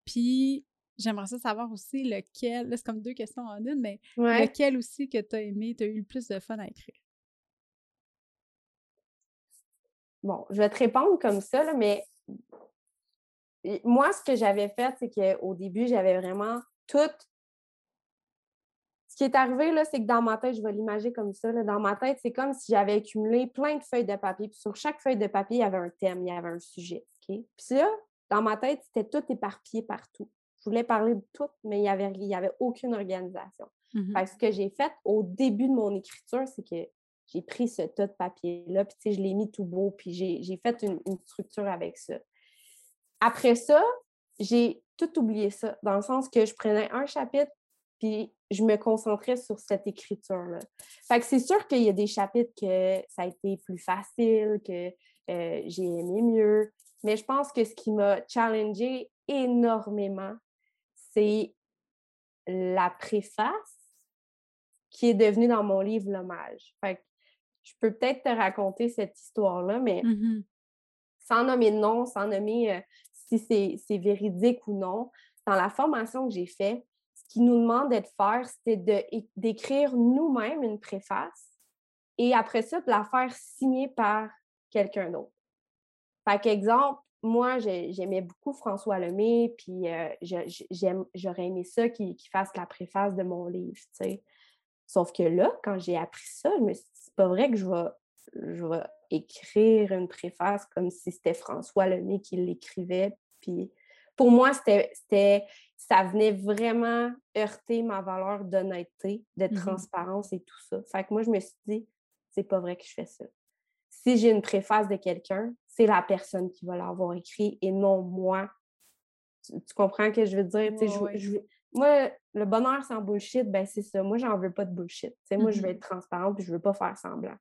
Puis, j'aimerais ça savoir aussi lequel, là, c'est comme deux questions en une, mais lequel aussi que tu as aimé, tu as eu le plus de fun à écrire? Bon, je vais te répondre comme ça, mais moi, ce que j'avais fait, c'est qu'au début, j'avais vraiment toutes qui est arrivé, là, c'est que dans ma tête, je vais l'imaginer comme ça. dans ma tête, c'est comme si j'avais accumulé plein de feuilles de papier. Puis sur chaque feuille de papier, il y avait un thème, il y avait un sujet. Puis là, dans ma tête, c'était tout éparpillé partout. Je voulais parler de tout, mais il n'y avait, il y avait aucune organisation. Mmh ce que j'ai fait au début de mon écriture, c'est que j'ai pris ce tas de papier-là, puis je l'ai mis tout beau, puis j'ai fait une, une structure avec ça. Après ça, j'ai tout oublié ça, dans le sens que je prenais un chapitre, puis je me concentrais sur cette écriture-là. Fait que c'est sûr qu'il y a des chapitres que ça a été plus facile, que euh, j'ai aimé mieux. Mais je pense que ce qui m'a challengé énormément, c'est la préface qui est devenue dans mon livre L'hommage. Fait que je peux peut-être te raconter cette histoire-là, mais mmh sans nommer de nom, sans nommer euh, si c'est véridique ou non, dans la formation que j'ai faite, qui nous demandait de faire, c'était d'écrire nous-mêmes une préface et après ça, de la faire signer par quelqu'un d'autre. Par exemple, moi, j'aimais beaucoup François Lemay, puis euh, j'aurais aimé ça qu'il fasse la préface de mon livre. Sauf que là, quand j'ai appris ça, je me suis dit, c'est pas vrai que je vais, je vais écrire une préface comme si c'était François Lemay qui l'écrivait, puis pour moi, c'était, ça venait vraiment heurter ma valeur d'honnêteté, de mmh transparence et tout ça. Fait que moi, je me suis dit, c'est pas vrai que je fais ça. Si j'ai une préface de quelqu'un, c'est la personne qui va l'avoir écrit et non moi. Tu, comprends ce que je veux dire? moi, le bonheur sans bullshit, ben c'est ça. Moi, j'en veux pas de bullshit. Moi, je veux mmh être transparente et je veux pas faire semblant.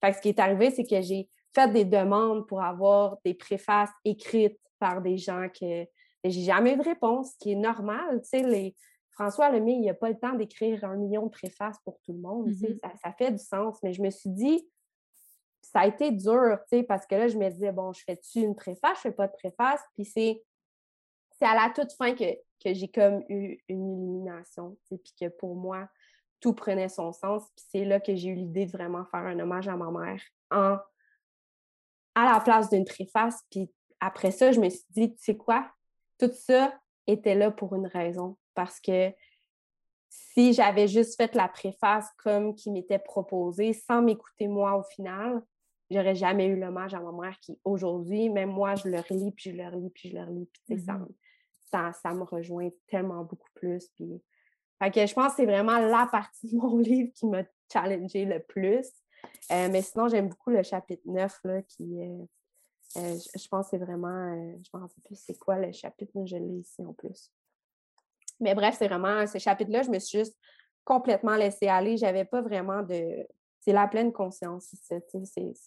Fait que ce qui est arrivé, c'est que j'ai fait des demandes pour avoir des préfaces écrites par des gens que j'ai jamais eu de réponse, ce qui est normal. Tu sais, les... François Lemay, il n'a pas le temps d'écrire un million de préfaces pour tout le monde. Mm-hmm. ça, fait du sens. Mais je me suis dit, ça a été dur, tu sais, parce que là, je me disais, bon, je fais-tu une préface, je fais pas de préface. Puis c'est, à la toute fin que, que j'ai comme eu une illumination, puis que pour moi, tout prenait son sens. Puis c'est là que j'ai eu l'idée de vraiment faire un hommage à ma mère en à la place d'une préface. Puis après ça, je me suis dit, tu sais quoi, tout ça était là pour une raison. Parce que si j'avais juste fait la préface comme qui m'était proposée, sans m'écouter moi au final, j'aurais jamais eu l'hommage à ma mère qui, aujourd'hui, même moi, je le relis, puis je le relis, puis je le relis. Puis, mm-hmm. ça, ça, me rejoint tellement beaucoup plus. Puis... Fait que je pense que c'est vraiment la partie de mon [LAUGHS] livre qui m'a challengé le plus. Euh, mais sinon, j'aime beaucoup le chapitre 9 là, qui, est euh, je, pense que c'est vraiment, euh, je rappelle plus c'est quoi le chapitre, mais je l'ai ici en plus. Mais bref, c'est vraiment, ce chapitre-là, je me suis juste complètement laissée aller. J'avais pas vraiment de. C'est la pleine conscience.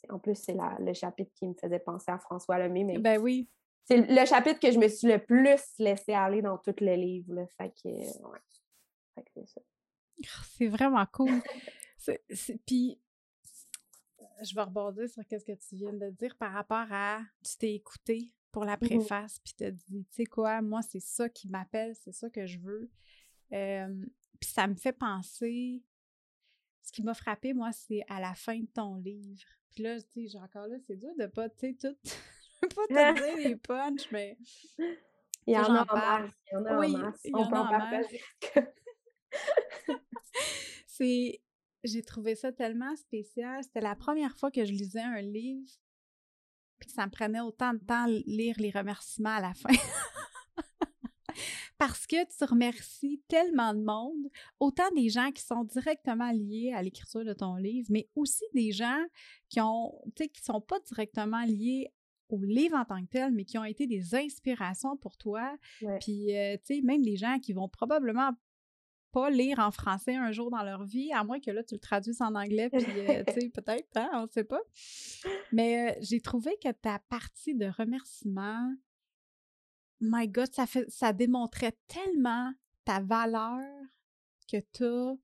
en plus, c'est le chapitre qui me faisait penser à François Lemay. Mais ben oui. C'est le chapitre que je me suis le plus laissé aller dans tout le livre. Fait que, c'est ça. C'est vraiment cool. Puis, je vais rebondir sur ce que tu viens de dire par rapport à tu t'es écouté pour la mmh préface, puis t'as dit, tu sais quoi, moi, c'est ça qui m'appelle, c'est ça que je veux. puis ça me fait penser, ce qui m'a frappé, moi, c'est à la fin de ton livre. Puis là, tu sais, encore là, c'est dur de pas, tu sais, tout, [LAUGHS] je pas te dire les punchs, mais... Il y en a en masse. Il y en a oui, en masse. On peut en partager. c'est j'ai trouvé ça tellement spécial. C'était la première fois que je lisais un livre, puis ça me prenait autant de temps lire les remerciements à la fin. [LAUGHS] Parce que tu remercies tellement de monde, autant des gens qui sont directement liés à l'écriture de ton livre, mais aussi des gens qui ont, qui sont pas directement liés au livre en tant que tel, mais qui ont été des inspirations pour toi. Puis, euh, tu sais, même des gens qui vont probablement pas lire en français un jour dans leur vie, à moins que là, tu le traduises en anglais, puis, euh, tu sais, [LAUGHS] peut-être, hein, on ne sait pas. Mais euh, j'ai trouvé que ta partie de remerciement, my God, ça, fait, ça démontrait tellement ta valeur que tu as, euh,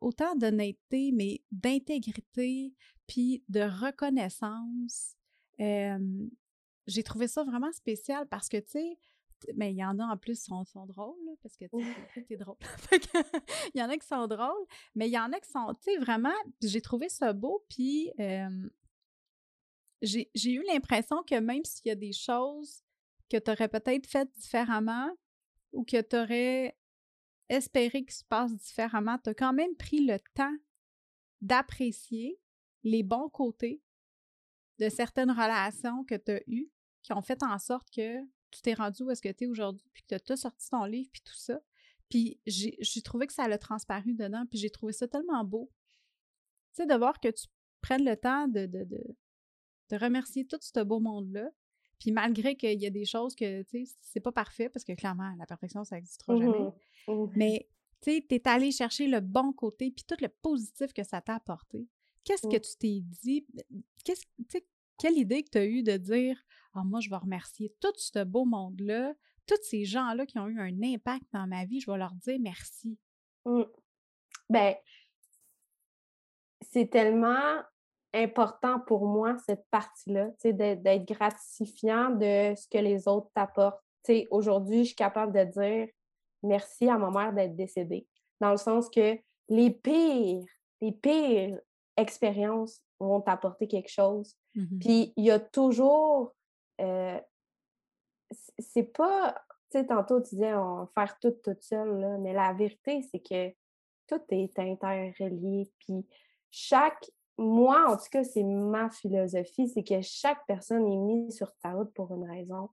autant d'honnêteté, mais d'intégrité, puis de reconnaissance. j'ai trouvé ça vraiment spécial parce que, tu sais, mais il y en a en plus qui sont, sont, drôles, parce que tu es drôle. [LAUGHS] il y en a qui sont drôles, mais il y en a qui sont, tu sais, vraiment, j'ai trouvé ça beau, puis j'ai eu l'impression que même s'il y a des choses que tu aurais peut-être faites différemment ou que tu aurais espéré qu'il se passe différemment, tu as quand même pris le temps d'apprécier les bons côtés de certaines relations que tu as eues qui ont fait en sorte que tu t'es rendu où est-ce que tu es aujourd'hui, puis que tu as sorti ton livre, puis tout ça. Puis j'ai trouvé que ça a transparu dedans, puis j'ai trouvé ça tellement beau. Tu sais, de voir que tu prennes le temps de, de, de, remercier tout ce beau monde-là. Puis malgré qu'il y a des choses que, tu sais, c'est pas parfait, parce que clairement, la perfection, ça n'existera jamais. Mmh mmh Mais, tu sais, tu es allé chercher le bon côté, puis tout le positif que ça t'a apporté. Qu'est-ce que tu t'es dit? Qu'est-ce, quelle idée que tu as eue de dire ah, moi, je vais remercier tout ce beau monde-là, tous ces gens-là qui ont eu un impact dans ma vie, je vais leur dire merci. Mmh. Ben, c'est tellement important pour moi, cette partie-là, d'être gratifiant de ce que les autres t'apportent. Aujourd'hui, je suis capable de dire merci à ma mère d'être décédée, dans le sens que les pires, les pires expériences vont t'apporter quelque chose. Mmh Puis il y a toujours euh, c'est pas, tu sais, tantôt tu disais on faire tout toute seule, mais la vérité, c'est que tout est interrelié. Puis chaque, moi, en tout cas, c'est ma philosophie, c'est que chaque personne est mise sur ta route pour une raison.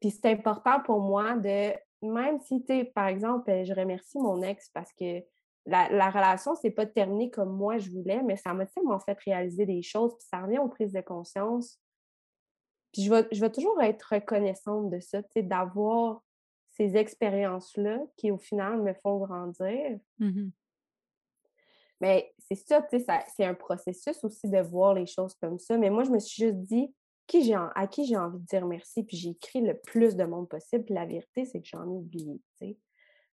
Puis c'est important pour moi de, même si, tu par exemple, je remercie mon ex parce que la, la relation, c'est pas terminé comme moi je voulais, mais ça m'a tellement fait réaliser des choses, puis ça revient aux prises de conscience puis je vais, je vais toujours être reconnaissante de ça, d'avoir ces expériences-là qui, au final, me font grandir. Mmh Mais c'est ça, tu sais, c'est un processus aussi de voir les choses comme ça. Mais moi, je me suis juste dit qui à qui j'ai envie de dire merci, puis j'ai écrit le plus de monde possible. Puis la vérité, c'est que j'en ai oublié, tu sais.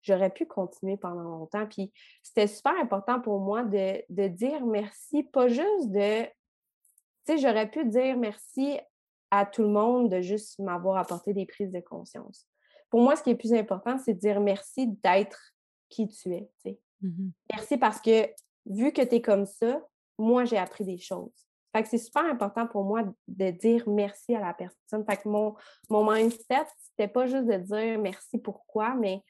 J'aurais pu continuer pendant longtemps. Puis c'était super important pour moi de, de dire merci, pas juste de... Tu sais, j'aurais pu dire merci à tout le monde de juste m'avoir apporté des prises de conscience. Pour moi, ce qui est plus important, c'est de dire merci d'être qui tu es. Mmh merci parce que vu que tu es comme ça, moi, j'ai appris des choses. Fait que c'est super important pour moi de dire merci à la personne. Fait que mon, mon mindset, c'était pas juste de dire merci pourquoi, mais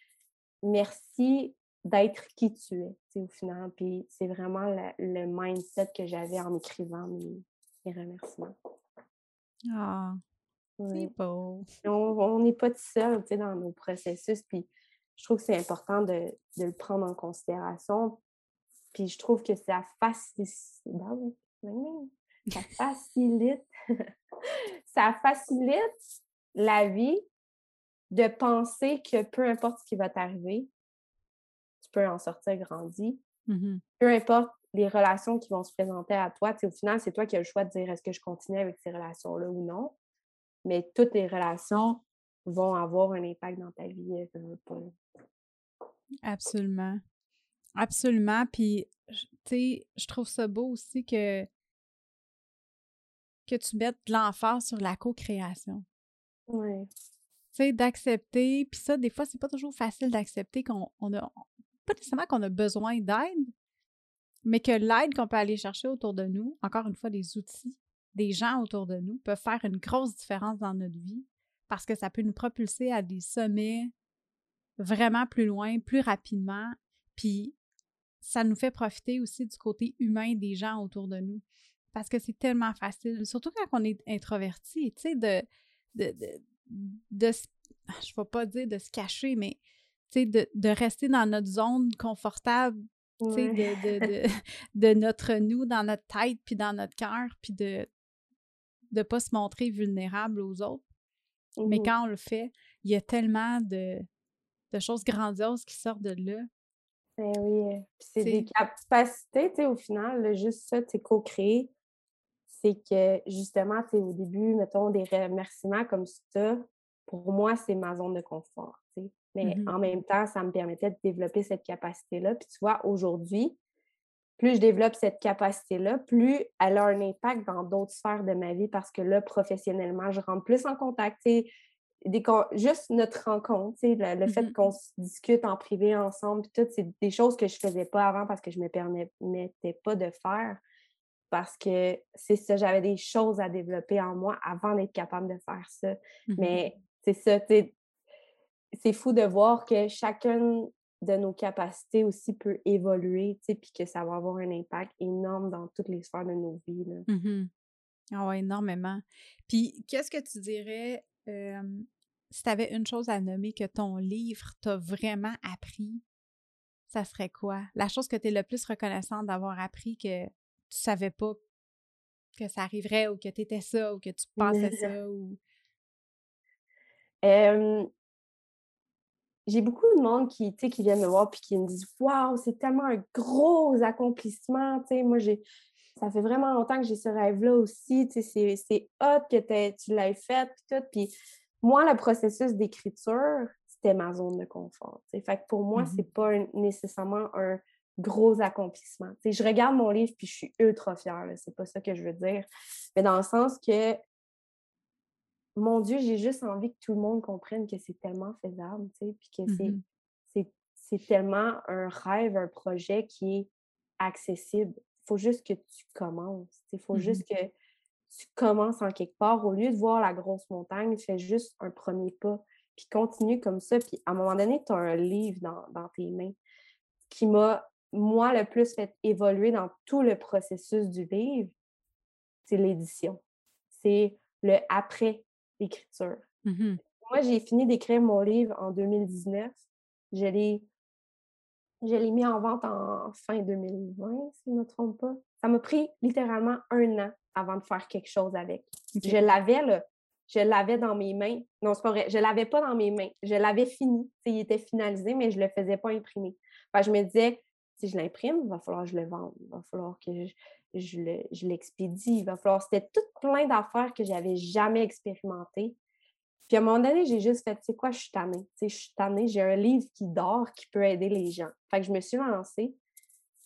merci d'être qui tu es, au final. Puis c'est vraiment le, mindset que j'avais en écrivant mes, mes remerciements. Ah, c'est beau. On n'est pas tout seul dans nos processus. Puis je trouve que c'est important de, le prendre en considération. Puis je trouve que ça facilite. Ça facilite. [LAUGHS] ça facilite la vie de penser que peu importe ce qui va t'arriver, tu peux en sortir grandi. Mmh peu importe les relations qui vont se présenter à toi. au final, c'est toi qui as le choix de dire est-ce que je continue avec ces relations-là ou non. Mais toutes les relations vont avoir un impact dans ta vie. Euh, Absolument. Absolument. Puis, tu sais, je trouve ça beau aussi que, que tu mettes de l'emphase sur la co-création. Oui. Sais, d'accepter. Puis ça, des fois, c'est pas toujours facile d'accepter qu'on on a. Pas nécessairement qu'on a besoin d'aide, mais que l'aide qu'on peut aller chercher autour de nous, encore une fois, des outils, des gens autour de nous, peuvent faire une grosse différence dans notre vie parce que ça peut nous propulser à des sommets vraiment plus loin, plus rapidement. Puis ça nous fait profiter aussi du côté humain des gens autour de nous. Parce que c'est tellement facile, surtout quand on est introverti, tu sais, de, de, je ne vais pas dire de se cacher, mais de, de rester dans notre zone confortable, sais, de, [LAUGHS] [LAUGHS] de, notre nous, dans notre tête, puis dans notre cœur, puis de ne pas se montrer vulnérable aux autres. Mais mmh quand on le fait, il y a tellement de, de choses grandioses qui sortent de là. Ben oui, c'est des capacités, tu sais, au final, juste ça, tu co-créer, c'est que justement, au début, mettons, des remerciements comme ça, pour moi, c'est ma zone de confort. Mais mmh en même temps, ça me permettait de développer cette capacité-là. Puis tu vois, aujourd'hui, plus je développe cette capacité-là, plus elle a un impact dans d'autres sphères de ma vie parce que là, professionnellement, je rentre plus en contact. Tu sais, juste notre rencontre, le, fait mmh qu'on se discute en privé ensemble, tout, c'est des choses que je ne faisais pas avant parce que je ne me permettais pas de faire. Parce que c'est ça, j'avais des choses à développer en moi avant d'être capable de faire ça. Mmh Mais c'est ça, c'est fou de voir que chacune de nos capacités aussi peut évoluer, puis que ça va avoir un impact énorme dans toutes les sphères de nos vies. Là. Oui, énormément. Puis, qu'est-ce que tu dirais si tu avais une chose à nommer que ton livre t'a vraiment appris, ça serait quoi? La chose que tu es le plus reconnaissante d'avoir appris que tu savais pas que ça arriverait ou que tu étais ça ou que tu pensais ça ou. j'ai beaucoup de monde qui, qui viennent me voir et qui me disent Waouh, c'est tellement un gros accomplissement. moi, j'ai. Ça fait vraiment longtemps que j'ai ce rêve-là aussi. C'est hot que tu l'aies fait. Puis tout. Puis moi, le processus d'écriture, c'était ma zone de confort. Fait que pour moi, ce mmh c'est pas nécessairement un gros accomplissement. je regarde mon livre puis je suis ultra fière. C'est pas ça que je veux dire. Mais dans le sens que, mon Dieu, j'ai juste envie que tout le monde comprenne que c'est tellement faisable, puis que mmh c'est tellement un rêve, un projet qui est accessible. Il faut juste que tu commences. Il faut mmh juste que tu commences en quelque part, au lieu de voir la grosse montagne, fais juste un premier pas, puis continue comme ça. Puis à un moment donné, tu as un livre dans, tes mains qui m'a, moi, le plus fait évoluer dans tout le processus du livre, c'est l'édition. C'est le après l'écriture. Mmh moi, j'ai fini d'écrire mon livre en 2019. Je l'ai je l'ai mis en vente en fin 2020, si je ne me trompe pas. Ça m'a pris littéralement un an avant de faire quelque chose avec. Je l'avais, là. Je l'avais dans mes mains. Non, c'est pas vrai. Je l'avais pas dans mes mains. Je l'avais fini. il était finalisé, mais je le faisais pas imprimer. je me disais, si je l'imprime, il va falloir que je le vende. Il va falloir que je, l'expédie. Il va falloir. C'était tout plein d'affaires que j'avais jamais expérimentées. Puis à un moment donné, j'ai juste fait, tu sais quoi, je suis tannée. je suis tannée, j'ai un livre qui dort qui peut aider les gens. Fait que je me suis lancée.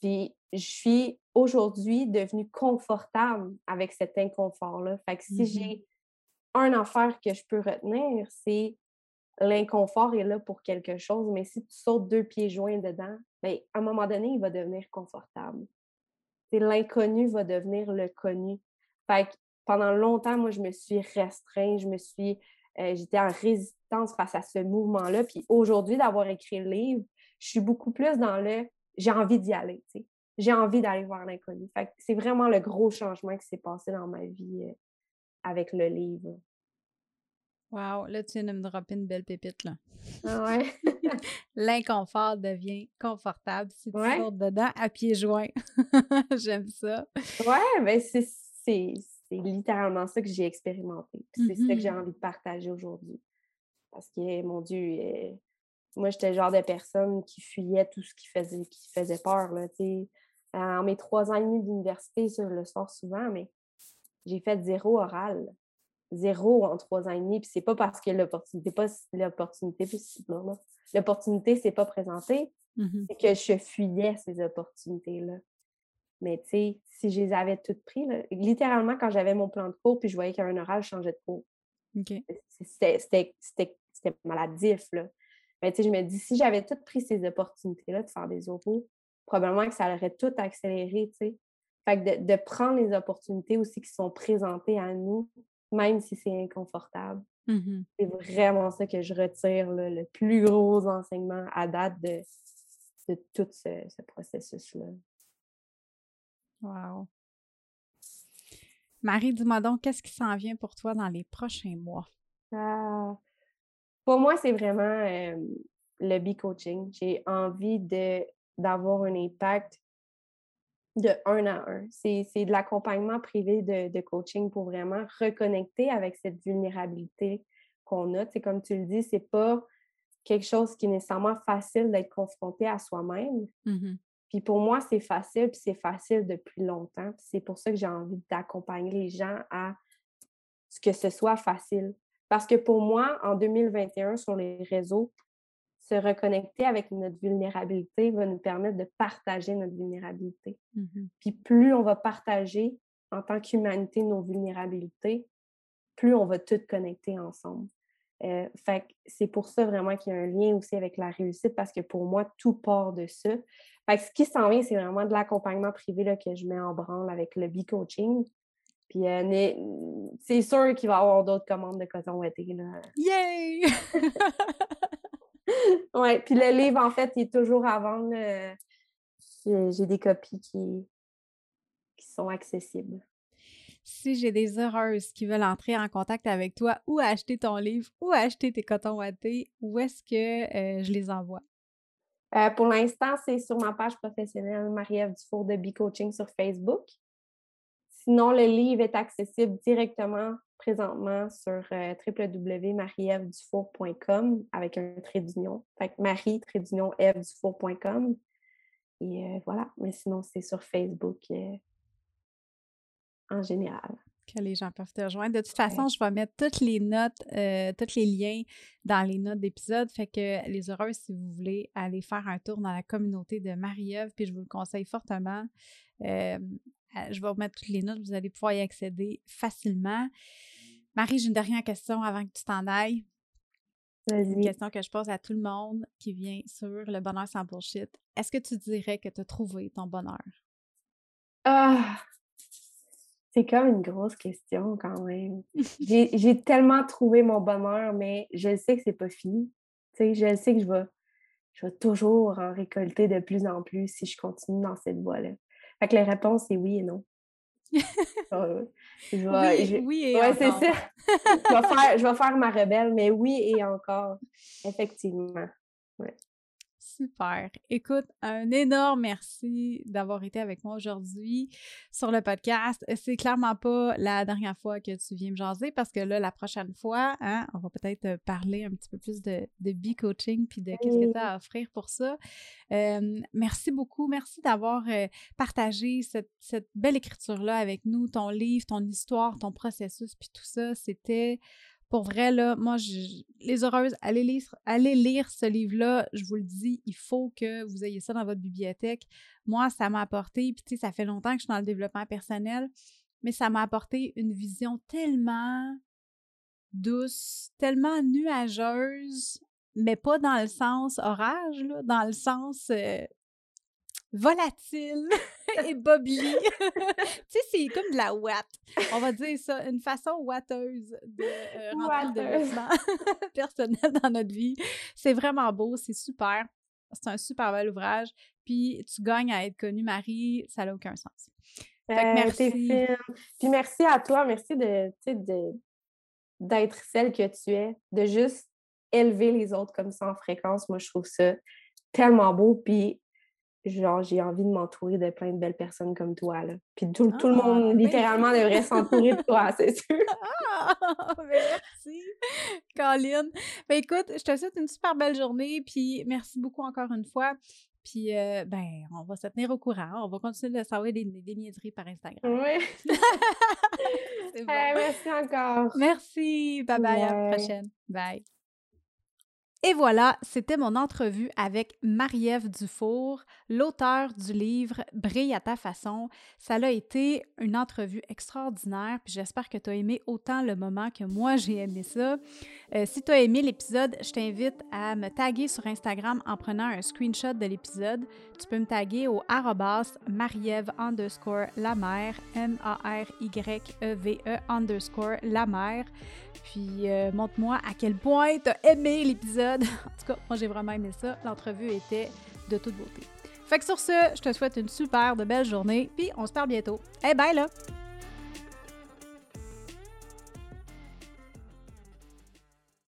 Puis je suis aujourd'hui devenue confortable avec cet inconfort-là. Fait que si mmh j'ai un affaire que je peux retenir, c'est l'inconfort est là pour quelque chose, mais si tu sautes deux pieds joints dedans, bien, à un moment donné, il va devenir confortable. L'inconnu va devenir le connu. Fait que pendant longtemps, moi, je me suis restreinte, je me suis euh, j'étais en résistance face à ce mouvement-là. Puis aujourd'hui, d'avoir écrit le livre, je suis beaucoup plus dans le j'ai envie d'y aller. J'ai envie d'aller voir l'inconnu. C'est vraiment le gros changement qui s'est passé dans ma vie euh, avec le livre. Wow, là, tu viens de me dropper une belle pépite, là. Ah ouais? [LAUGHS] L'inconfort devient confortable si tu sors dedans à pieds joints. [LAUGHS] J'aime ça. Ouais, mais c'est c'est littéralement ça que j'ai expérimenté. C'est ça que j'ai mmh envie de partager aujourd'hui. Parce que, mon Dieu, euh, moi, j'étais le genre de personne qui fuyait tout ce qui faisait, qui faisait peur. Là, en mes trois ans et demi d'université, je le sors souvent, mais j'ai fait zéro oral. Zéro en trois ans et demi. Puis c'est pas parce que l'opportunité, pas l'opportunité, l'opportunité s'est pas présentée. Mm-hmm. C'est que je fuyais ces opportunités-là. Mais tu sais, si je les avais toutes prises, littéralement, quand j'avais mon plan de cours, puis je voyais qu'il y avait un oral, je changeais de cours. C'était maladif, là. Mais tu sais, je me dis, si j'avais toutes pris ces opportunités-là de faire des euros, probablement que ça aurait tout accéléré, tu sais. Fait que de, prendre les opportunités aussi qui sont présentées à nous, même si c'est inconfortable. Mmh c'est vraiment ça que je retire, le plus gros enseignement à date de, de tout ce, processus-là. Wow. Marie, dis-moi donc, qu'est-ce qui s'en vient pour toi dans les prochains mois? Ah, pour moi, c'est vraiment le B-coaching. J'ai envie de, d'avoir un impact de un à un. C'est, de l'accompagnement privé de, coaching pour vraiment reconnecter avec cette vulnérabilité qu'on a. Comme tu le dis, c'est pas quelque chose qui est nécessairement facile d'être confronté à soi-même. Mmh puis pour moi, c'est facile, puis c'est facile depuis longtemps. c'est pour ça que j'ai envie d'accompagner les gens à ce que ce soit facile. Parce que pour moi, en 2021, sur les réseaux, se reconnecter avec notre vulnérabilité va nous permettre de partager notre vulnérabilité. Mmh puis plus on va partager en tant qu'humanité nos vulnérabilités, plus on va toutes connecter ensemble. Euh, fait c'est pour ça vraiment qu'il y a un lien aussi avec la réussite parce que pour moi, tout part de ça. Fait ce qui s'en vient, c'est vraiment de l'accompagnement privé là, que je mets en branle avec le B-coaching. Puis euh, c'est sûr qu'il va y avoir d'autres commandes de coton ouaté. Là. Yay! [LAUGHS] oui, puis le livre, en fait, il est toujours à vendre. J'ai des copies qui, qui sont accessibles. Si j'ai des heureuses qui veulent entrer en contact avec toi ou acheter ton livre ou acheter tes cotons wattés, où est-ce que euh, je les envoie? Euh, pour l'instant, c'est sur ma page professionnelle Marie-Ève Dufour de B-Coaching sur Facebook. Sinon, le livre est accessible directement présentement sur euh, www.marievedufour.com avec un trait d'union. Fait que marie d'union Et euh, voilà. Mais sinon, c'est sur Facebook euh, en général. Que les gens peuvent te rejoindre. De toute façon, je vais mettre toutes les notes, tous les liens dans les notes d'épisode. Fait que les heureux, si vous voulez aller faire un tour dans la communauté de Marie-Ève, puis je vous le conseille fortement. Je vais remettre toutes les notes, vous allez pouvoir y accéder facilement. Marie, j'ai une dernière question avant que tu t'en ailles. Une question que je pose à tout le monde qui vient sur le bonheur sans bullshit. Est-ce que tu dirais que tu as trouvé ton bonheur? Ah! C'est comme une grosse question quand même. [LAUGHS] J'ai tellement trouvé mon bonheur, mais je sais que c'est pas fini. Tu sais, je sais que je vais, je vais toujours en récolter de plus en plus si je continue dans cette voie-là. Fait que la réponse, c'est oui et non. [LAUGHS] oui, et ouais, c'est ça. je, vais faire, je vais faire ma rebelle, mais oui et encore, effectivement. Ouais. Super. Écoute, un énorme merci d'avoir été avec moi aujourd'hui sur le podcast. C'est clairement pas la dernière fois que tu viens me jaser parce que là, la prochaine fois, hein, on va peut-être euh, parler un petit peu plus de, de B-coaching puis de qu'est-ce que tu as à offrir pour ça. merci beaucoup. Merci d'avoir euh, partagé cette, cette belle écriture-là avec nous, ton livre, ton histoire, ton processus, puis tout ça. C'était pour vrai, là, moi, les heureuses, allez lire, allez lire ce livre-là. Je vous le dis, il faut que vous ayez ça dans votre bibliothèque. Moi, ça m'a apporté, puis tu sais, ça fait longtemps que je suis dans le développement personnel, mais ça m'a apporté une vision tellement douce, tellement nuageuse, mais pas dans le sens orage, dans le sens euh, volatile [LAUGHS] et bobli. [LAUGHS] tu sais, c'est comme de la watt. On va dire ça, une façon watteuse de euh, rentrer le développement [LAUGHS] personnel dans notre vie. C'est vraiment beau, c'est super. C'est un super bel ouvrage. Puis tu gagnes à être connue, Marie, ça n'a aucun sens. Fait que merci. Puis merci à toi, merci de, de d'être celle que tu es, de juste élever les autres comme ça en fréquence. Moi, je trouve ça tellement beau. Puis genre, j'ai envie de m'entourer de plein de belles personnes comme toi, là. Puis tout, tout le ah, monde, ben littéralement, devrait s'entourer de toi, c'est [LAUGHS] sûr. Ah, ben merci, Colline. Ben écoute, je te souhaite une super belle journée, puis merci beaucoup encore une fois. Puis, euh, ben, on va se tenir au courant. On va continuer de savoir des, des niaiseries par Instagram. Oui. [LAUGHS] [LAUGHS] bon. merci encore. Merci. Bye bye. À la prochaine. Bye. Et voilà, c'était mon entrevue avec Marie-Ève Dufour, l'auteur du livre Brille à ta façon. Ça a été une entrevue extraordinaire, puis j'espère que tu as aimé autant le moment que moi j'ai aimé ça. Euh, si tu as aimé l'épisode, je t'invite à me taguer sur Instagram en prenant un screenshot de l'épisode. Tu peux me taguer au arrobas Marie-Ève underscore la M-A-R-Y-E-V-E -E underscore la mère. Puis euh, montre-moi à quel point tu as aimé l'épisode. [LAUGHS] en tout cas, moi j'ai vraiment aimé ça. L'entrevue était de toute beauté. Fait que sur ce, je te souhaite une super de belle journée, puis on se parle bientôt. Hey, bye là!